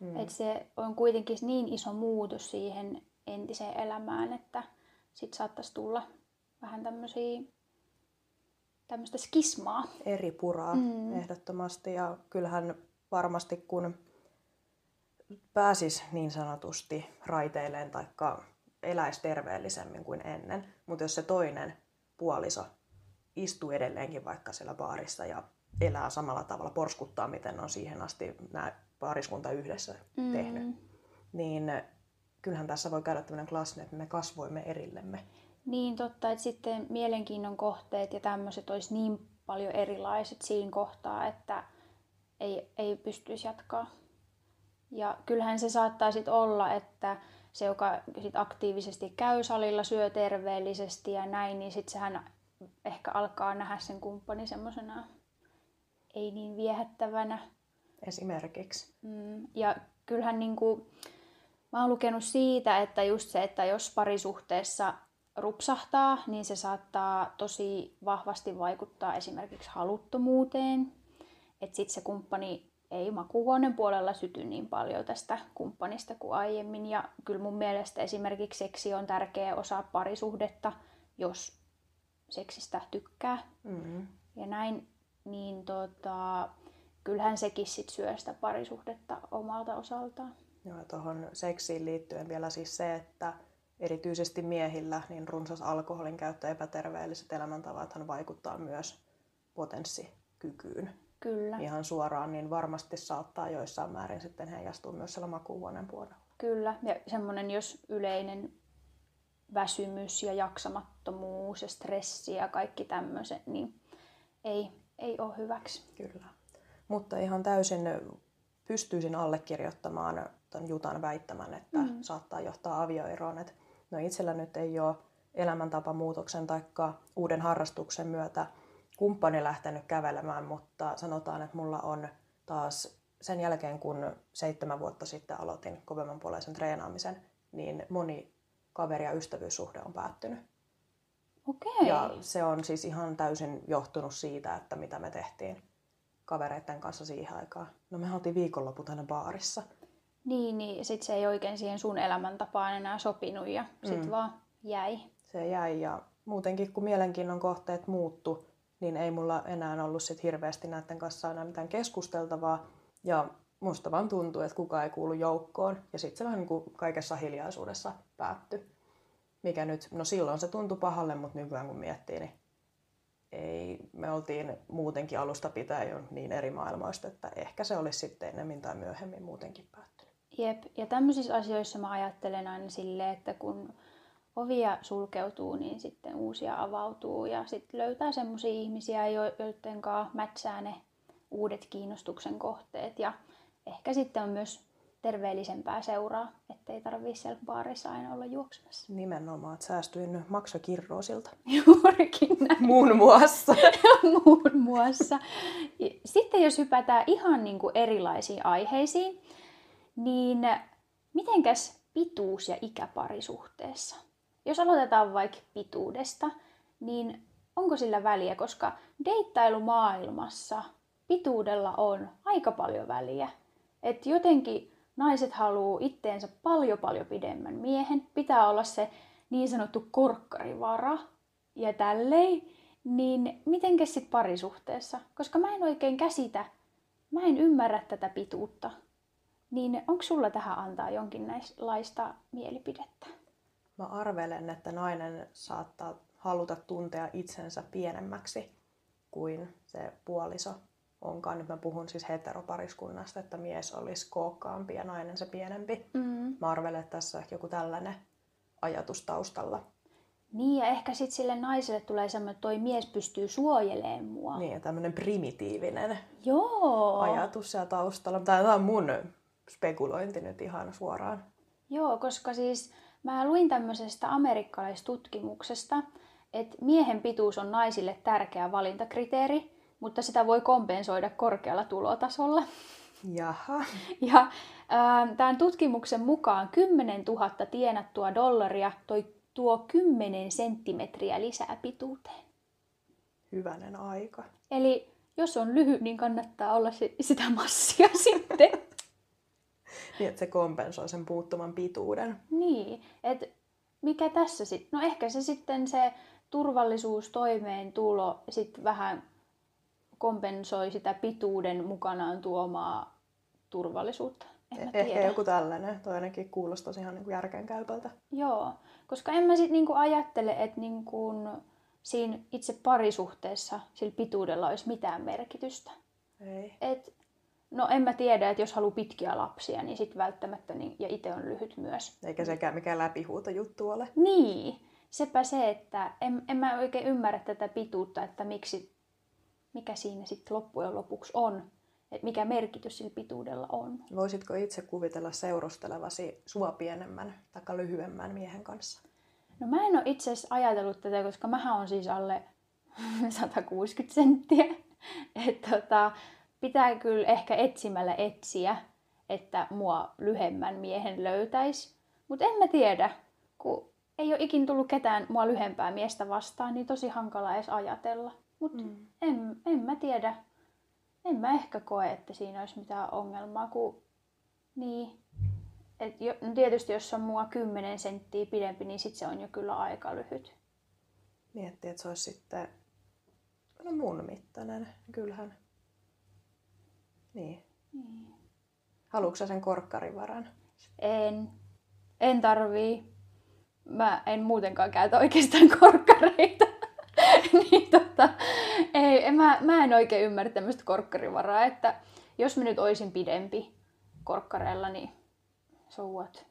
Mm. Että se on kuitenkin niin iso muutos siihen entiseen elämään, että sit saattaisi tulla vähän tämmöisiä tämmöistä skismaa. Eri puraa mm. ehdottomasti ja kyllähän varmasti kun pääsis niin sanotusti raiteilleen tai eläisi terveellisemmin kuin ennen, mutta jos se toinen puoliso istuu edelleenkin vaikka siellä baarissa ja elää samalla tavalla, porskuttaa miten on siihen asti nämä pariskunta yhdessä mm. tehnyt, niin kyllähän tässä voi käydä tämmöinen klassinen, että me kasvoimme erillemme. Niin totta, että sitten mielenkiinnon kohteet ja tämmöiset olisi niin paljon erilaiset siinä kohtaa, että ei, ei pystyisi jatkaa. Ja kyllähän se saattaa sitten olla, että se, joka sit aktiivisesti käy salilla, syö terveellisesti ja näin, niin sitten sehän ehkä alkaa nähdä sen kumppani semmoisena ei niin viehättävänä. Esimerkiksi. Mm, ja kyllähän niinku, mä oon lukenut siitä, että just se, että jos parisuhteessa rupsahtaa, niin se saattaa tosi vahvasti vaikuttaa esimerkiksi haluttomuuteen. Että sitten se kumppani ei makuuhuoneen puolella syty niin paljon tästä kumppanista kuin aiemmin. Ja kyllä mun mielestä esimerkiksi seksi on tärkeä osa parisuhdetta, jos seksistä tykkää. Mm-hmm. Ja näin, niin tota, kyllähän sekin sit syö sitä parisuhdetta omalta osaltaan. Joo, tuohon seksiin liittyen vielä siis se, että erityisesti miehillä niin runsas alkoholin käyttö ja epäterveelliset elämäntavathan vaikuttaa myös potenssikykyyn. Kyllä. Ihan suoraan, niin varmasti saattaa joissain määrin sitten heijastua myös siellä makuuhuoneen puolella. Kyllä, ja semmoinen jos yleinen väsymys ja jaksamattomuus ja stressi ja kaikki tämmöiset, niin ei, ei ole hyväksi. Kyllä. Mutta ihan täysin pystyisin allekirjoittamaan tämän Jutan väittämän, että mm. saattaa johtaa avioeroon. Että no itsellä nyt ei ole elämäntapamuutoksen tai uuden harrastuksen myötä kumppani lähtenyt kävelemään, mutta sanotaan, että mulla on taas sen jälkeen, kun seitsemän vuotta sitten aloitin kovemman puoleisen treenaamisen, niin moni kaveri- ja ystävyyssuhde on päättynyt. Okei. Ja se on siis ihan täysin johtunut siitä, että mitä me tehtiin kavereiden kanssa siihen aikaan. No me oltiin viikonloput aina baarissa. Niin, niin sit se ei oikein siihen sun elämäntapaan enää sopinut ja sit mm. vaan jäi. Se jäi ja muutenkin kun mielenkiinnon kohteet muuttu, niin ei mulla enää ollut sit hirveästi näiden kanssa enää mitään keskusteltavaa. Ja musta vaan tuntuu, että kukaan ei kuulu joukkoon. Ja sitten se vähän niin kuin kaikessa hiljaisuudessa päättyi. Mikä nyt, no silloin se tuntui pahalle, mutta nykyään kun miettii, niin ei, me oltiin muutenkin alusta pitäen jo niin eri maailmoista, että ehkä se olisi sitten enemmän tai myöhemmin muutenkin päättynyt. Jep, ja tämmöisissä asioissa mä ajattelen aina silleen, että kun ovia sulkeutuu, niin sitten uusia avautuu ja sitten löytää semmoisia ihmisiä, joiden kanssa mätsää ne uudet kiinnostuksen kohteet ja ehkä sitten on myös terveellisempää seuraa, ettei tarvitse siellä baarissa aina olla juoksemassa. Nimenomaan, että säästyin maksakirroosilta. Juurikin näin. Muun muassa. Muun muassa. Sitten jos hypätään ihan niin kuin erilaisiin aiheisiin, niin mitenkäs pituus ja ikä parisuhteessa? Jos aloitetaan vaikka pituudesta, niin onko sillä väliä, koska deittailumaailmassa pituudella on aika paljon väliä. Että jotenkin naiset haluaa itteensä paljon paljon pidemmän miehen. Pitää olla se niin sanottu korkkarivara ja tälleen. Niin miten sitten parisuhteessa? Koska mä en oikein käsitä, mä en ymmärrä tätä pituutta. Niin onko sulla tähän antaa jonkinlaista mielipidettä? Mä arvelen, että nainen saattaa haluta tuntea itsensä pienemmäksi kuin se puoliso onkaan. Nyt mä puhun siis heteropariskunnasta, että mies olisi kookkaampi ja nainen se pienempi. Mm. Mä arvelen, että tässä on ehkä joku tällainen ajatus taustalla. Niin, ja ehkä sitten sille naiselle tulee semmoinen, että toi mies pystyy suojelemaan mua. Niin, ja tämmöinen primitiivinen Joo. ajatus siellä taustalla. Tämä on mun spekulointi nyt ihan suoraan. Joo, koska siis mä luin tämmöisestä amerikkalaistutkimuksesta, että miehen pituus on naisille tärkeä valintakriteeri, mutta sitä voi kompensoida korkealla tulotasolla. Jaha. Ja äh, tämän tutkimuksen mukaan 10 000 tienattua dollaria toi, tuo 10 senttimetriä lisää pituuteen. Hyvänen aika. Eli jos on lyhyt, niin kannattaa olla sitä massia sitten. Niin, että se kompensoi sen puuttuman pituuden. Niin, että mikä tässä sitten? No ehkä se sitten se turvallisuus, toimeentulo sitten vähän kompensoi sitä pituuden mukanaan tuomaa turvallisuutta. En mä Ehkä tiedä. joku tällainen. Toi ainakin kuulostaisi ihan niin järkeenkäypältä. Joo, koska en mä sitten niinku ajattele, että niinku siinä itse parisuhteessa sillä pituudella olisi mitään merkitystä. Ei. Et, no en mä tiedä, että jos haluaa pitkiä lapsia, niin sitten välttämättä, niin, ja itse on lyhyt myös. Eikä sekään mikään läpihuuto juttu ole. Niin, sepä se, että en, en mä oikein ymmärrä tätä pituutta, että miksi, mikä siinä sitten loppujen lopuksi on. Että mikä merkitys sillä pituudella on. Voisitko itse kuvitella seurustelevasi sua pienemmän tai lyhyemmän miehen kanssa? No mä en ole itse asiassa ajatellut tätä, koska mähän on siis alle 160 senttiä. Että tota, pitää kyllä ehkä etsimällä etsiä, että mua lyhemmän miehen löytäisi. Mutta en mä tiedä, kun ei ole ikin tullut ketään mua lyhempää miestä vastaan, niin tosi hankala edes ajatella. Mutta mm. en, en mä tiedä. En mä ehkä koe, että siinä olisi mitään ongelmaa, kun niin. Et jo, no tietysti jos on mua 10 senttiä pidempi, niin sit se on jo kyllä aika lyhyt. Miettii, että se olisi sitten no mun mittainen. Kyllähän. Niin. Niin. Haluatko sen korkkarivaran? En. En tarvii. Mä en muutenkaan käytä oikeastaan korkkareita. niin tota, ei, en- mä, mä en oikein ymmärrä tämmöistä korkkarivaraa, että jos mä nyt oisin pidempi korkkareilla, niin so what?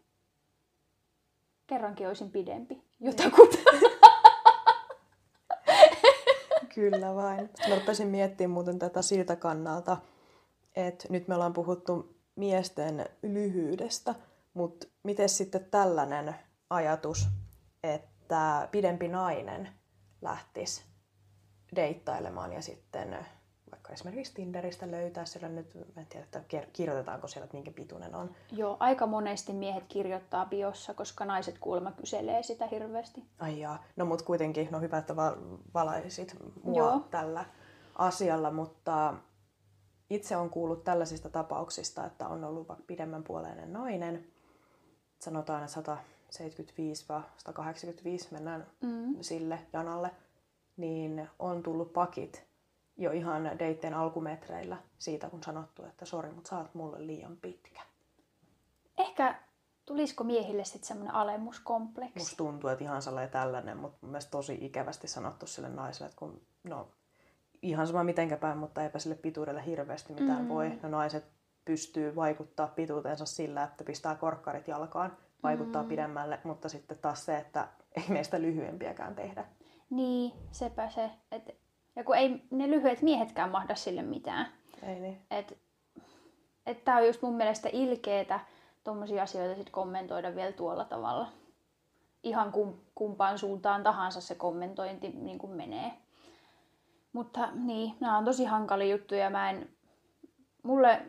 Kerrankin oisin pidempi. Jotakuta. Kyllä vain. Mä rupesin miettimään muuten tätä siltä kannalta, että nyt me ollaan puhuttu miesten lyhyydestä, mutta miten sitten tällainen ajatus, että pidempi nainen lähtisi deittailemaan ja sitten vaikka esimerkiksi Tinderistä löytää siellä nyt, mä en tiedä, että kirjoitetaanko siellä, että minkä pituinen on. Joo, aika monesti miehet kirjoittaa biossa, koska naiset kuulemma kyselee sitä hirveästi. Ai jaa. No mut kuitenkin, no hyvä, että val- valaisit mua. Joo. tällä asialla, mutta itse on kuullut tällaisista tapauksista, että on ollut vaikka pidemmän puoleinen nainen, sanotaan, että 175-185 mennään Mm. sille janalle, niin on tullut pakit jo ihan deitteen alkumetreillä siitä, kun sanottu, että sori, mutta sä oot mulle liian pitkä. Ehkä tulisiko miehille sitten semmoinen alemuskompleksi? Musta tuntuu, että ihan sellainen tällainen, mutta mun mielestä tosi ikävästi sanottu sille naiselle, että kun, no, ihan sama mitenkä päin, mutta eipä sille pituudelle hirveästi mitään mm. voi. No naiset pystyy vaikuttaa pituuteensa sillä, että pistää korkkarit jalkaan, vaikuttaa mm. pidemmälle, mutta sitten taas se, että ei meistä lyhyempiäkään tehdä. Niin, sepä se. Et, ja kun ei ne lyhyet miehetkään mahda sille mitään. Ei niin? Et, et tää on just mun mielestä ilkeetä tommosia asioita sit kommentoida vielä tuolla tavalla. Ihan kum, kumpaan suuntaan tahansa se kommentointi niin menee. Mutta niin, nämä on tosi hankalia juttuja. Mä en, mulle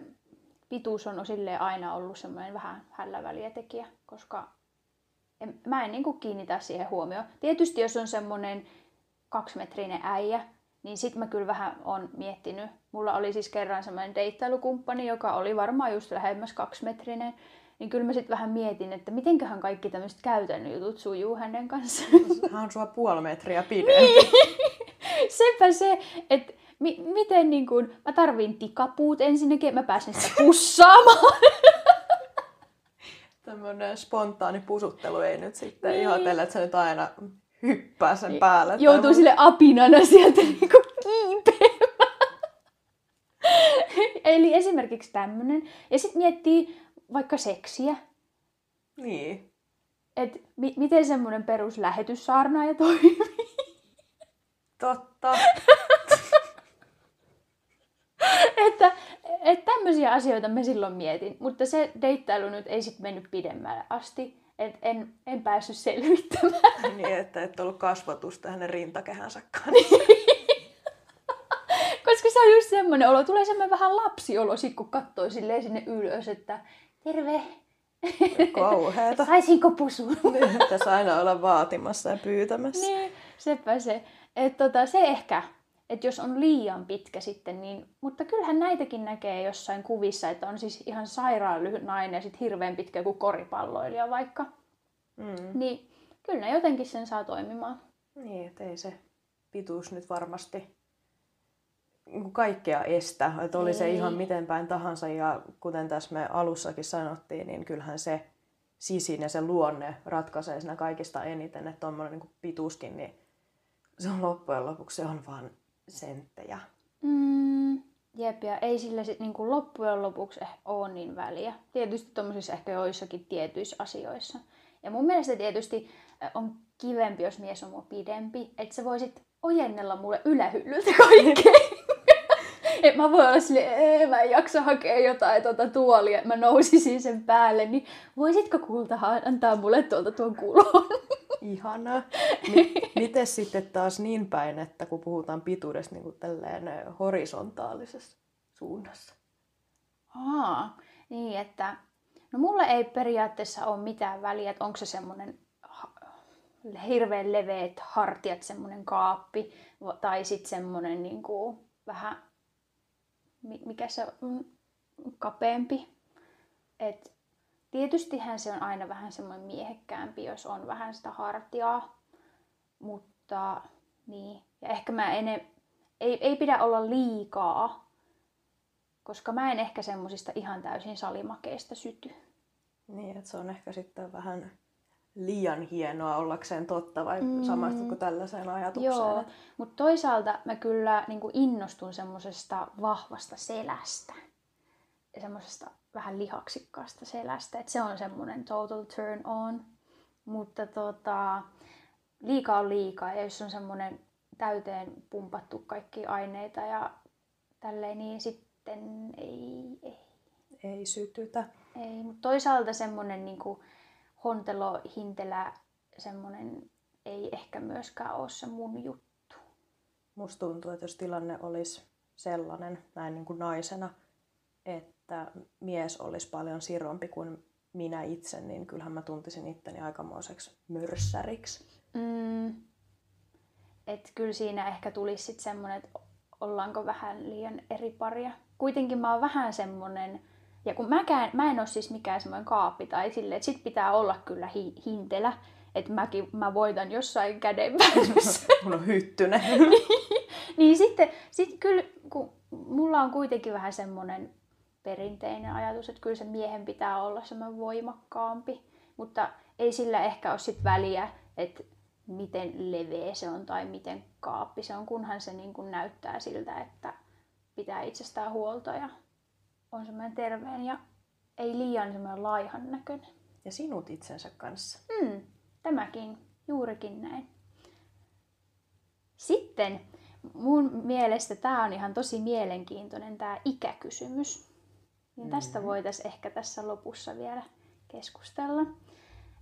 pituus on silleen aina ollut semmoinen vähän hälläväliä tekijä, koska en, mä en niin kiinnitä siihen huomioon. Tietysti jos on semmoinen kaksimetrinen äijä, niin sit mä kyllä vähän on miettinyt. Mulla oli siis kerran semmoinen deittailukumppani, joka oli varmaan just lähemmäs kaksimetrinen. Niin kyllä mä sitten vähän mietin, että mitenköhän kaikki tämmöiset käytännön jutut sujuu hänen kanssaan. Hän on sua puoli metriä pidempi. Sepä se, että mi- miten niin kun, mä tarvin tikapuut ensinnäkin, mä pääsen sitä pussaamaan. Tämmöinen spontaani pusuttelu ei nyt sitten Niin. niin. ihotella, että sä nyt aina hyppää sen päälle. tai Joutuu mut- sille apinana sieltä niinku kiipeämään. Eli esimerkiksi tämmönen. Ja sitten miettii vaikka seksiä. Niin. että mi- miten semmoinen peruslähetyssaarnaaja toimii. Totta. että, että tämmöisiä asioita me silloin mietin, mutta se deittailu nyt ei sitten mennyt pidemmälle asti, että en, en päässyt selvittämään. niin, että et ollut kasvatusta hänen rintakehänsä kanssa. Koska se on just semmoinen olo, tulee semmoinen vähän lapsiolo sit, kun katsoo silleen sinne ylös, että terve, Kauheeta. saisinko pusun? Niin, Tässä aina olla vaatimassa ja pyytämässä. niin, sepä se. Et tota, se ehkä, että jos on liian pitkä sitten, niin, mutta kyllähän näitäkin näkee jossain kuvissa, että on siis ihan sairaan lyhyt nainen ja sitten hirveän pitkä kuin koripalloilija vaikka. Mm. Niin kyllä ne jotenkin sen saa toimimaan. Niin, että ei se pituus nyt varmasti kaikkea estä. Että oli se ihan miten päin tahansa ja kuten tässä me alussakin sanottiin, niin kyllähän se sisin ja se luonne ratkaisee siinä kaikista eniten. Että tuommoinen niin pituuskin, niin se on loppujen lopuksi se on vaan senttejä. Mm, jep, ja ei sillä sit niinku loppujen lopuksi eh- ole niin väliä. Tietysti tuommoisissa ehkä joissakin tietyissä asioissa. Ja mun mielestä tietysti äh, on kivempi, jos mies on mua pidempi, että sä voisit ojennella mulle ylähyllyltä kaikkea. Et mä voin olla silleen, "Ee, mä en jaksa hakea jotain tuota tuolia, mä nousisin sen päälle, niin voisitko kultahan antaa mulle tuolta tuon kulon? Ihanaa. M- miten sitten taas niin päin, että kun puhutaan pituudesta niin kuin tälleen horisontaalisessa suunnassa? Aa, niin että, no mulle ei periaatteessa ole mitään väliä, että onko se semmoinen hirveän leveät hartiat, semmoinen kaappi, tai sitten semmoinen niin kuin, vähän, mikä se on, kapeampi. Et tietystihän se on aina vähän semmoinen miehekkäämpi, jos on vähän sitä hartiaa, mutta niin. Ja ehkä mä en, ei, ei pidä olla liikaa, koska mä en ehkä semmosista ihan täysin salimakeista syty. Niin, että se on ehkä sitten vähän liian hienoa ollakseen totta, vai Mm. samastutko tällaiseen ajatukseen? Joo, että- mutta toisaalta mä kyllä niin innostun semmosesta vahvasta selästä. Ja semmosesta vähän lihaksikkaasta selästä. Et se on semmoinen total turn on. Mutta tota, liikaa on liikaa. Ja jos on semmoinen täyteen pumpattu kaikki aineita ja tälleen, niin sitten ei, ei, Ei sytytä. ei. Mutta toisaalta semmoinen niinku hontelo, hintelä, semmoinen ei ehkä myöskään ole se mun juttu. Musta tuntuu, että jos tilanne olisi sellainen näin niin kuin naisena, että mies olisi paljon sirompi kuin minä itse, niin kyllähän mä tuntisin itteni aikamoiseksi mörssäriksi. Mm. Et kyllä siinä ehkä tulisi sitten semmoinen, että ollaanko vähän liian eri paria. Kuitenkin mä oon vähän semmonen, ja kun mäkään, mä en ole siis mikään semmoinen kaappi tai silleen, että sit pitää olla kyllä hi- hintelä, että mäkin mä voitan jossain kädenvääntössä. Mun on hyttynen. niin sitten sit kyllä, kun mulla on kuitenkin vähän semmoinen perinteinen ajatus, että kyllä se miehen pitää olla semmoinen voimakkaampi, mutta ei sillä ehkä ole sit väliä, että miten leveä se on tai miten kaappi se on, kunhan se niin kuin näyttää siltä, että pitää itsestään huolta ja on semmoinen terveen ja ei liian semmoinen laihan näköinen. Ja sinut itsensä kanssa. Hmm, tämäkin, juurikin näin. Sitten mun mielestä tämä on ihan tosi mielenkiintoinen tämä ikäkysymys. Niin tästä Mhm. voitaisiin ehkä tässä lopussa vielä keskustella.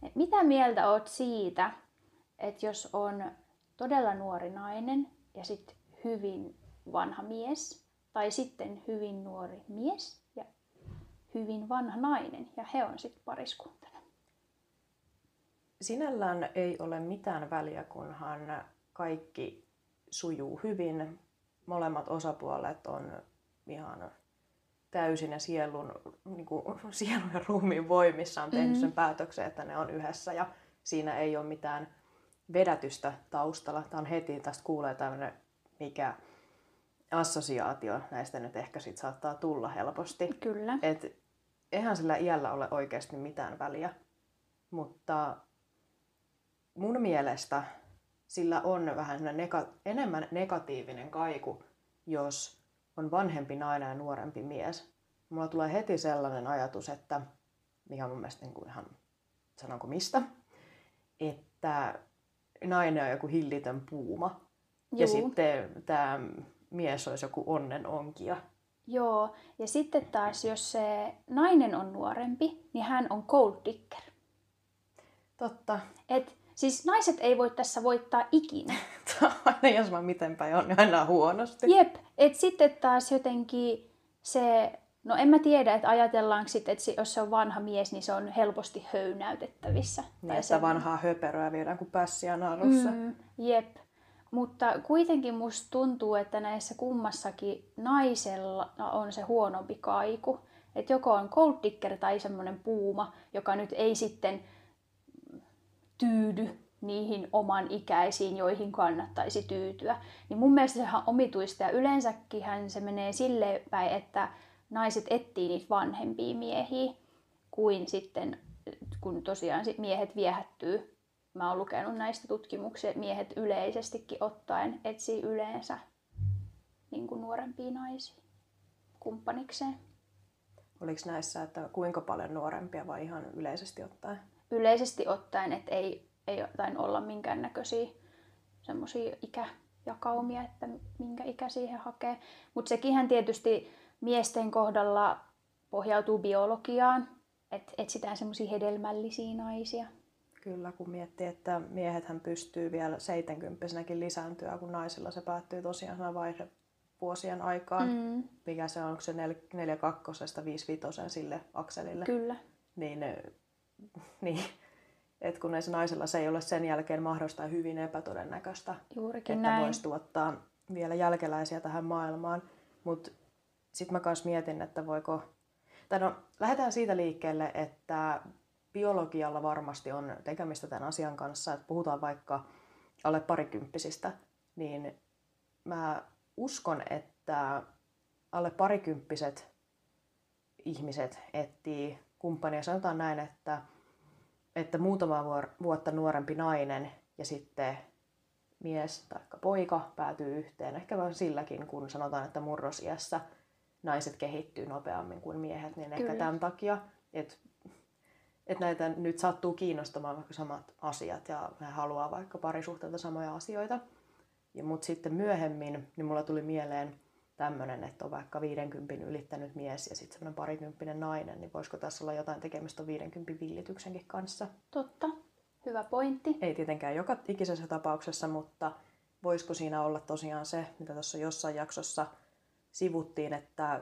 Et mitä mieltä oot siitä, että jos on todella nuori nainen ja sitten hyvin vanha mies, tai sitten hyvin nuori mies ja hyvin vanha nainen, ja he on sitten pariskuntana. Sinällään ei ole mitään väliä, kunhan kaikki sujuu hyvin. Molemmat osapuolet on ihan täysin ja sielun, niin kuin, sielun ja ruumiin voimissaan tehnyt Mhm. sen päätöksen, että ne on yhdessä ja siinä ei ole mitään vedätystä taustalla. Tämä on heti, tästä kuulee tämmöinen, mikä assosiaatio näistä nyt ehkä sit saattaa tulla helposti. Kyllä. Et eihän sillä iällä ole oikeasti mitään väliä, mutta mun mielestä sillä on vähän nega- enemmän negatiivinen kaiku, jos on vanhempi nainen ja nuorempi mies. Mulla tulee heti sellainen ajatus, että mikä on mun mielestä niin kuin ihan, sanonko mistä, että nainen on joku hillitön puuma. Juu. Ja sitten tämä mies olisi joku onnenonkija. Joo, ja sitten taas jos se nainen on nuorempi, niin hän on gold digger. Totta. Et, siis naiset ei voi tässä voittaa ikinä. aina jos mä miten päin on, niin aina huonosti. Jep, et sitten taas jotenkin se, no en mä tiedä, että ajatellaanko sitten, että jos se on vanha mies, niin se on helposti höynäytettävissä. Niin, Tai että se- vanhaa höperöä viedään kuin pässiä narussa. Mm, jep. Mutta kuitenkin musta tuntuu, että näissä kummassakin naisella on se huonompi kaiku. Että joko on gold digger tai semmoinen puuma, joka nyt ei sitten tyydy niihin oman ikäisiin, joihin kannattaisi tyytyä. Niin mun mielestä sehän on omituista ja yleensäkin se menee silleen päin, että naiset etsii niitä vanhempia miehiä, kuin sitten kun tosiaan miehet viehättyy. Mä oon lukenut näistä tutkimuksia, että miehet yleisestikin ottaen etsii yleensä niin kuin nuorempia naisia kumppanikseen. Oliko näissä, että kuinka paljon nuorempia vai ihan yleisesti ottaen? Yleisesti ottaen, että ei, ei tain olla minkäännäköisiä semmoisia ikäjakaumia, että minkä ikä siihen hakee. Mutta sekinhän tietysti miesten kohdalla pohjautuu biologiaan, että etsitään semmoisia hedelmällisiä naisia. Kyllä, kun miettii, että miehethän pystyy vielä 70 lisääntyä, kun naisilla se päättyy tosiaan siinä vaihdevuosien aikaan. Mm, Mikä se on, onko se 42 55 sille akselille? kyllä. Niin, eh, niin että kun näissä naisilla se ei ole sen jälkeen mahdollista hyvin epätodennäköistä, Juurikin että näin. voisi tuottaa vielä jälkeläisiä tähän maailmaan. Mutta sitten mä kanssa mietin, että voiko... Tai no, lähdetään siitä liikkeelle, että biologialla varmasti on tekemistä tämän asian kanssa, että puhutaan vaikka alle parikymppisistä, niin mä uskon, että alle parikymppiset ihmiset etsii kumppania. Sanotaan näin, että, että muutama vuotta nuorempi nainen ja sitten mies tai poika päätyy yhteen. Ehkä vain silläkin, kun sanotaan, että murrosiässä naiset kehittyy nopeammin kuin miehet, niin ehkä Kyllä. tämän takia, että että näitä nyt sattuu kiinnostamaan vaikka samat asiat ja he haluaa vaikka parisuhteelta samoja asioita. Ja, mutta sitten myöhemmin, niin mulla tuli mieleen tämmöinen, että on vaikka 50 ylittänyt mies ja sitten semmoinen parikymppinen nainen, niin voisiko tässä olla jotain tekemistä 50 villityksenkin kanssa? Totta. Hyvä pointti. Ei tietenkään joka ikisessä tapauksessa, mutta voisiko siinä olla tosiaan se, mitä tuossa jossain jaksossa sivuttiin, että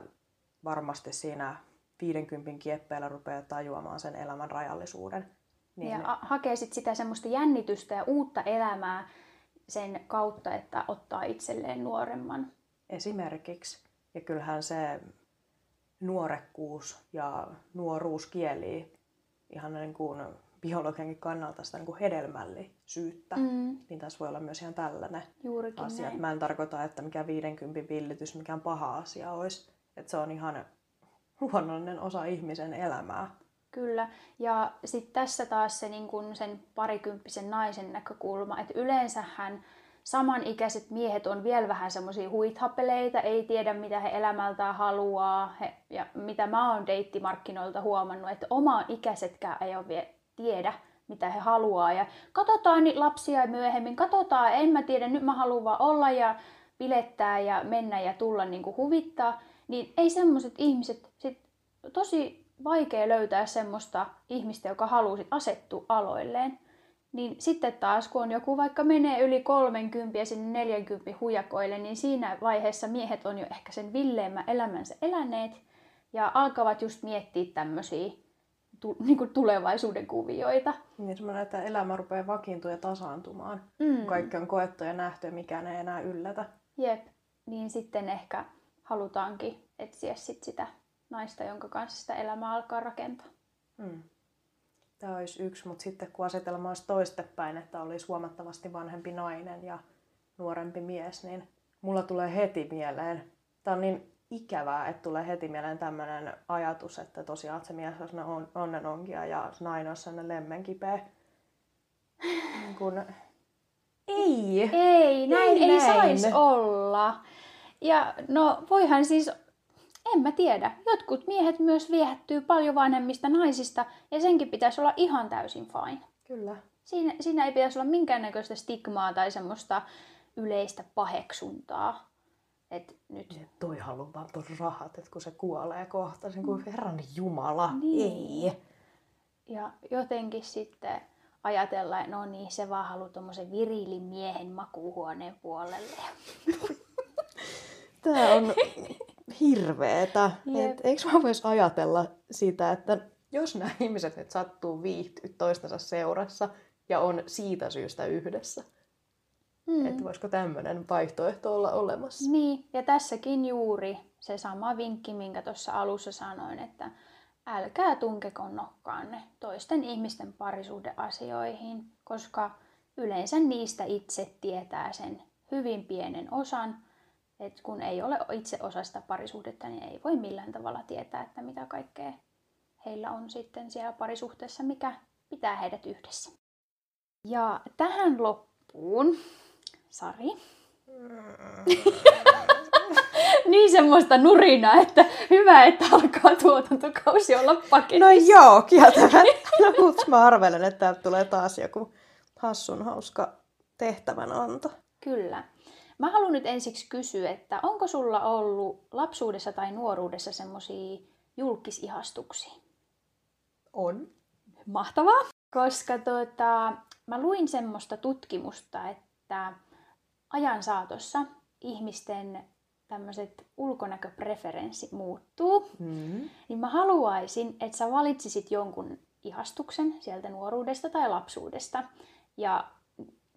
varmasti siinä 50 kieppeillä rupeaa tajuamaan sen elämän rajallisuuden. Niin. Ja a- hakee sit sitä semmoista jännitystä ja uutta elämää sen kautta, että ottaa itselleen nuoremman. esimerkiksi. Ja kyllähän se nuorekkuus ja nuoruus kielii ihan niin kuin biologiankin kannalta sitä niin kuin hedelmällisyyttä. Mm, Niin tässä voi olla myös ihan tällainen juurikin asia. näin. Mä en tarkoita, että mikä 50 villitys mikään paha asia olisi. Että se on ihan luonnollinen osa ihmisen elämää. Kyllä. Ja sitten tässä taas se niin kun sen parikymppisen naisen näkökulma, että yleensähän samanikäiset miehet on vielä vähän semmoisia huithapeleita, ei tiedä mitä he elämältään haluaa. He, ja mitä mä oon deittimarkkinoilta huomannut, että oma ikäisetkään ei ole vielä tiedä, mitä he haluaa. Ja katsotaan niitä lapsia myöhemmin, katsotaan, en mä tiedä, nyt mä haluan vaan olla ja bilettää ja mennä ja tulla niin kuin huvittaa. Niin ei semmoiset ihmiset, sit tosi vaikea löytää semmoista ihmistä, joka haluaa sit asettua aloilleen. Niin sitten taas, kun on joku vaikka menee yli 30 ja sinne 40 hujakoille, niin siinä vaiheessa miehet on jo ehkä sen villeemmän elämänsä eläneet ja alkavat just miettiä tämmöisiä tu- niin tulevaisuuden kuvioita. Niin semmoinen, että elämä rupeaa vakiintua ja tasaantumaan. Mm. Kaikki on koettu ja nähty ja mikään ei enää yllätä. Jep, niin sitten ehkä halutaankin etsiä sit sitä naista, jonka kanssa sitä elämää alkaa rakentaa. Mm. Tämä olisi yksi, mutta sitten kun asetelma olisi toistepäin, että olisi huomattavasti vanhempi nainen ja nuorempi mies, niin mulla tulee heti mieleen, tämä on niin ikävää, että tulee heti mieleen tämmöinen ajatus, että tosiaan että se mies on sellainen on- onnenonkia ja se nainen on sellainen lemmenkipeä. Niin kun... Ei! Ei, näin ei, näin. saisi olla. Ja no voihan siis, en mä tiedä, jotkut miehet myös viehättyy paljon vanhemmista naisista ja senkin pitäisi olla ihan täysin fine. Kyllä. Siinä, siinä ei pitäisi olla minkäännäköistä stigmaa tai semmoista yleistä paheksuntaa. Et nyt... Ja toi haluaa vaan ton rahat, että kun se kuolee kohta, sen kuin herran jumala, Niin. ei. Ja jotenkin sitten ajatella, että no niin, se vaan haluaa tuommoisen virilin miehen makuuhuoneen puolelle. Tää on hirveetä. Jep. Et, eikö mä vois ajatella sitä, että jos nämä ihmiset nyt sattuu viihtyä toistensa seurassa ja on siitä syystä yhdessä, Mm. että voisiko tämmöinen vaihtoehto olla olemassa? Niin, ja tässäkin juuri se sama vinkki, minkä tuossa alussa sanoin, että älkää tunkeko nokkaanne toisten ihmisten parisuhdeasioihin, koska yleensä niistä itse tietää sen hyvin pienen osan, että kun ei ole itse osa sitä parisuhdetta, niin ei voi millään tavalla tietää, että mitä kaikkea heillä on sitten siellä parisuhteessa, mikä pitää heidät yhdessä. Ja tähän loppuun, Sari, niin semmoista nurinaa, että hyvä, että alkaa tuotantokausi olla paketissa. No joo, kieltämättä. No, mutta mä arvelen, että täältä tulee taas joku hassun hauska tehtävänanto. Kyllä. Mä haluan nyt ensiksi kysyä, että onko sulla ollut lapsuudessa tai nuoruudessa semmoisia julkisihastuksia? On. Mahtavaa. Koska tota, mä luin semmoista tutkimusta, että ajan saatossa ihmisten tämmöiset ulkonäköpreferenssit muuttuu. Mm. Niin mä haluaisin, että sä valitsisit jonkun ihastuksen sieltä nuoruudesta tai lapsuudesta. Ja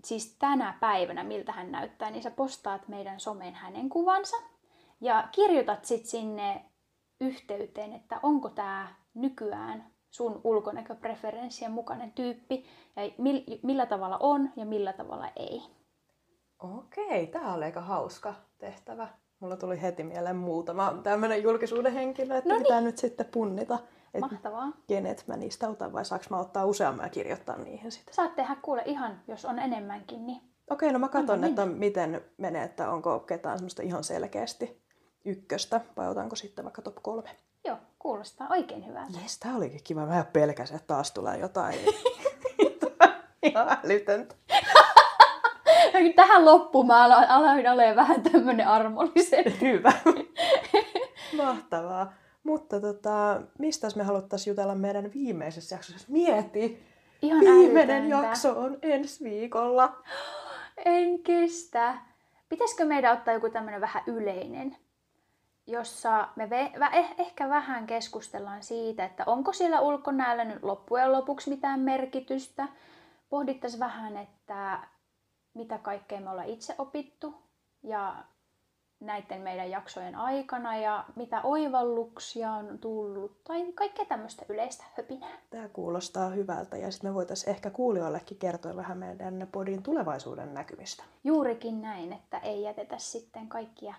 siis tänä päivänä, miltä hän näyttää, niin sä postaat meidän someen hänen kuvansa. Ja kirjoitat sit sinne yhteyteen, että onko tämä nykyään sun ulkonäköpreferenssien mukainen tyyppi. Ja mil- millä tavalla on ja millä tavalla ei. Okei, tää oli aika hauska tehtävä. Mulla tuli heti mieleen muutama tämmönen julkisuuden henkilö, että Noniin. pitää nyt sitten punnita, että Mahtavaa. kenet mä niistä otan vai saaks mä ottaa useamman ja kirjoittaa niihin sitten. Saat tehdä kuule ihan, jos on enemmänkin, niin Okei, no mä katson, Anna että miten menee, että onko ketään semmoista ihan selkeästi ykköstä vai otanko sitten vaikka top kolme. joo, kuulostaa oikein hyvältä. Jes, tää olikin kiva. Mä pelkäsin, että taas tulee jotain ihan älytöntä. Tähän loppuun mä aloin, aloin olemaan vähän tämmönen armollisen. Hyvä. Mahtavaa. Mutta tota, mistä me haluttaisiin jutella meidän viimeisessä jaksossa? Mieti! Ihan Viimeinen älytöntä. jakso on ensi viikolla. En kestä. Pitäisikö meidän ottaa joku tämmönen vähän yleinen, jossa me ve- vä- eh- ehkä vähän keskustellaan siitä, että onko siellä ulkonäöllä nyt loppujen lopuksi mitään merkitystä. Pohdittaisiin vähän, että mitä kaikkea me ollaan itse opittu ja näiden meidän jaksojen aikana ja mitä oivalluksia on tullut tai kaikkea tämmöistä yleistä höpinää. Tämä kuulostaa hyvältä ja sitten me voitaisiin ehkä kuulijoillekin kertoa vähän meidän podin tulevaisuuden näkymistä. Juurikin näin, että ei jätetä sitten kaikkia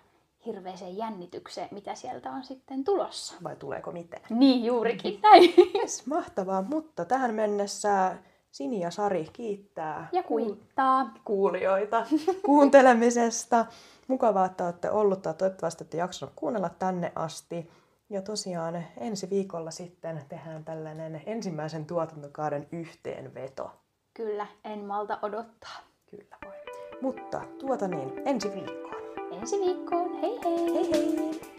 hirveeseen jännitykseen, mitä sieltä on sitten tulossa. Vai tuleeko mitään? Niin, juurikin näin. Yes, mahtavaa, mutta tähän mennessä Sini ja Sari kiittää Ja kuittaa. kuulijoita kuuntelemisesta. Mukavaa, että olette ollut tai toivottavasti olette jaksanut kuunnella tänne asti. Ja tosiaan ensi viikolla sitten tehdään tällainen ensimmäisen tuotantokauden yhteenveto. Kyllä, en malta odottaa. Kyllä voi. Mutta tuota niin, ensi viikkoon. Ensi viikkoon, hei hei! Hei hei!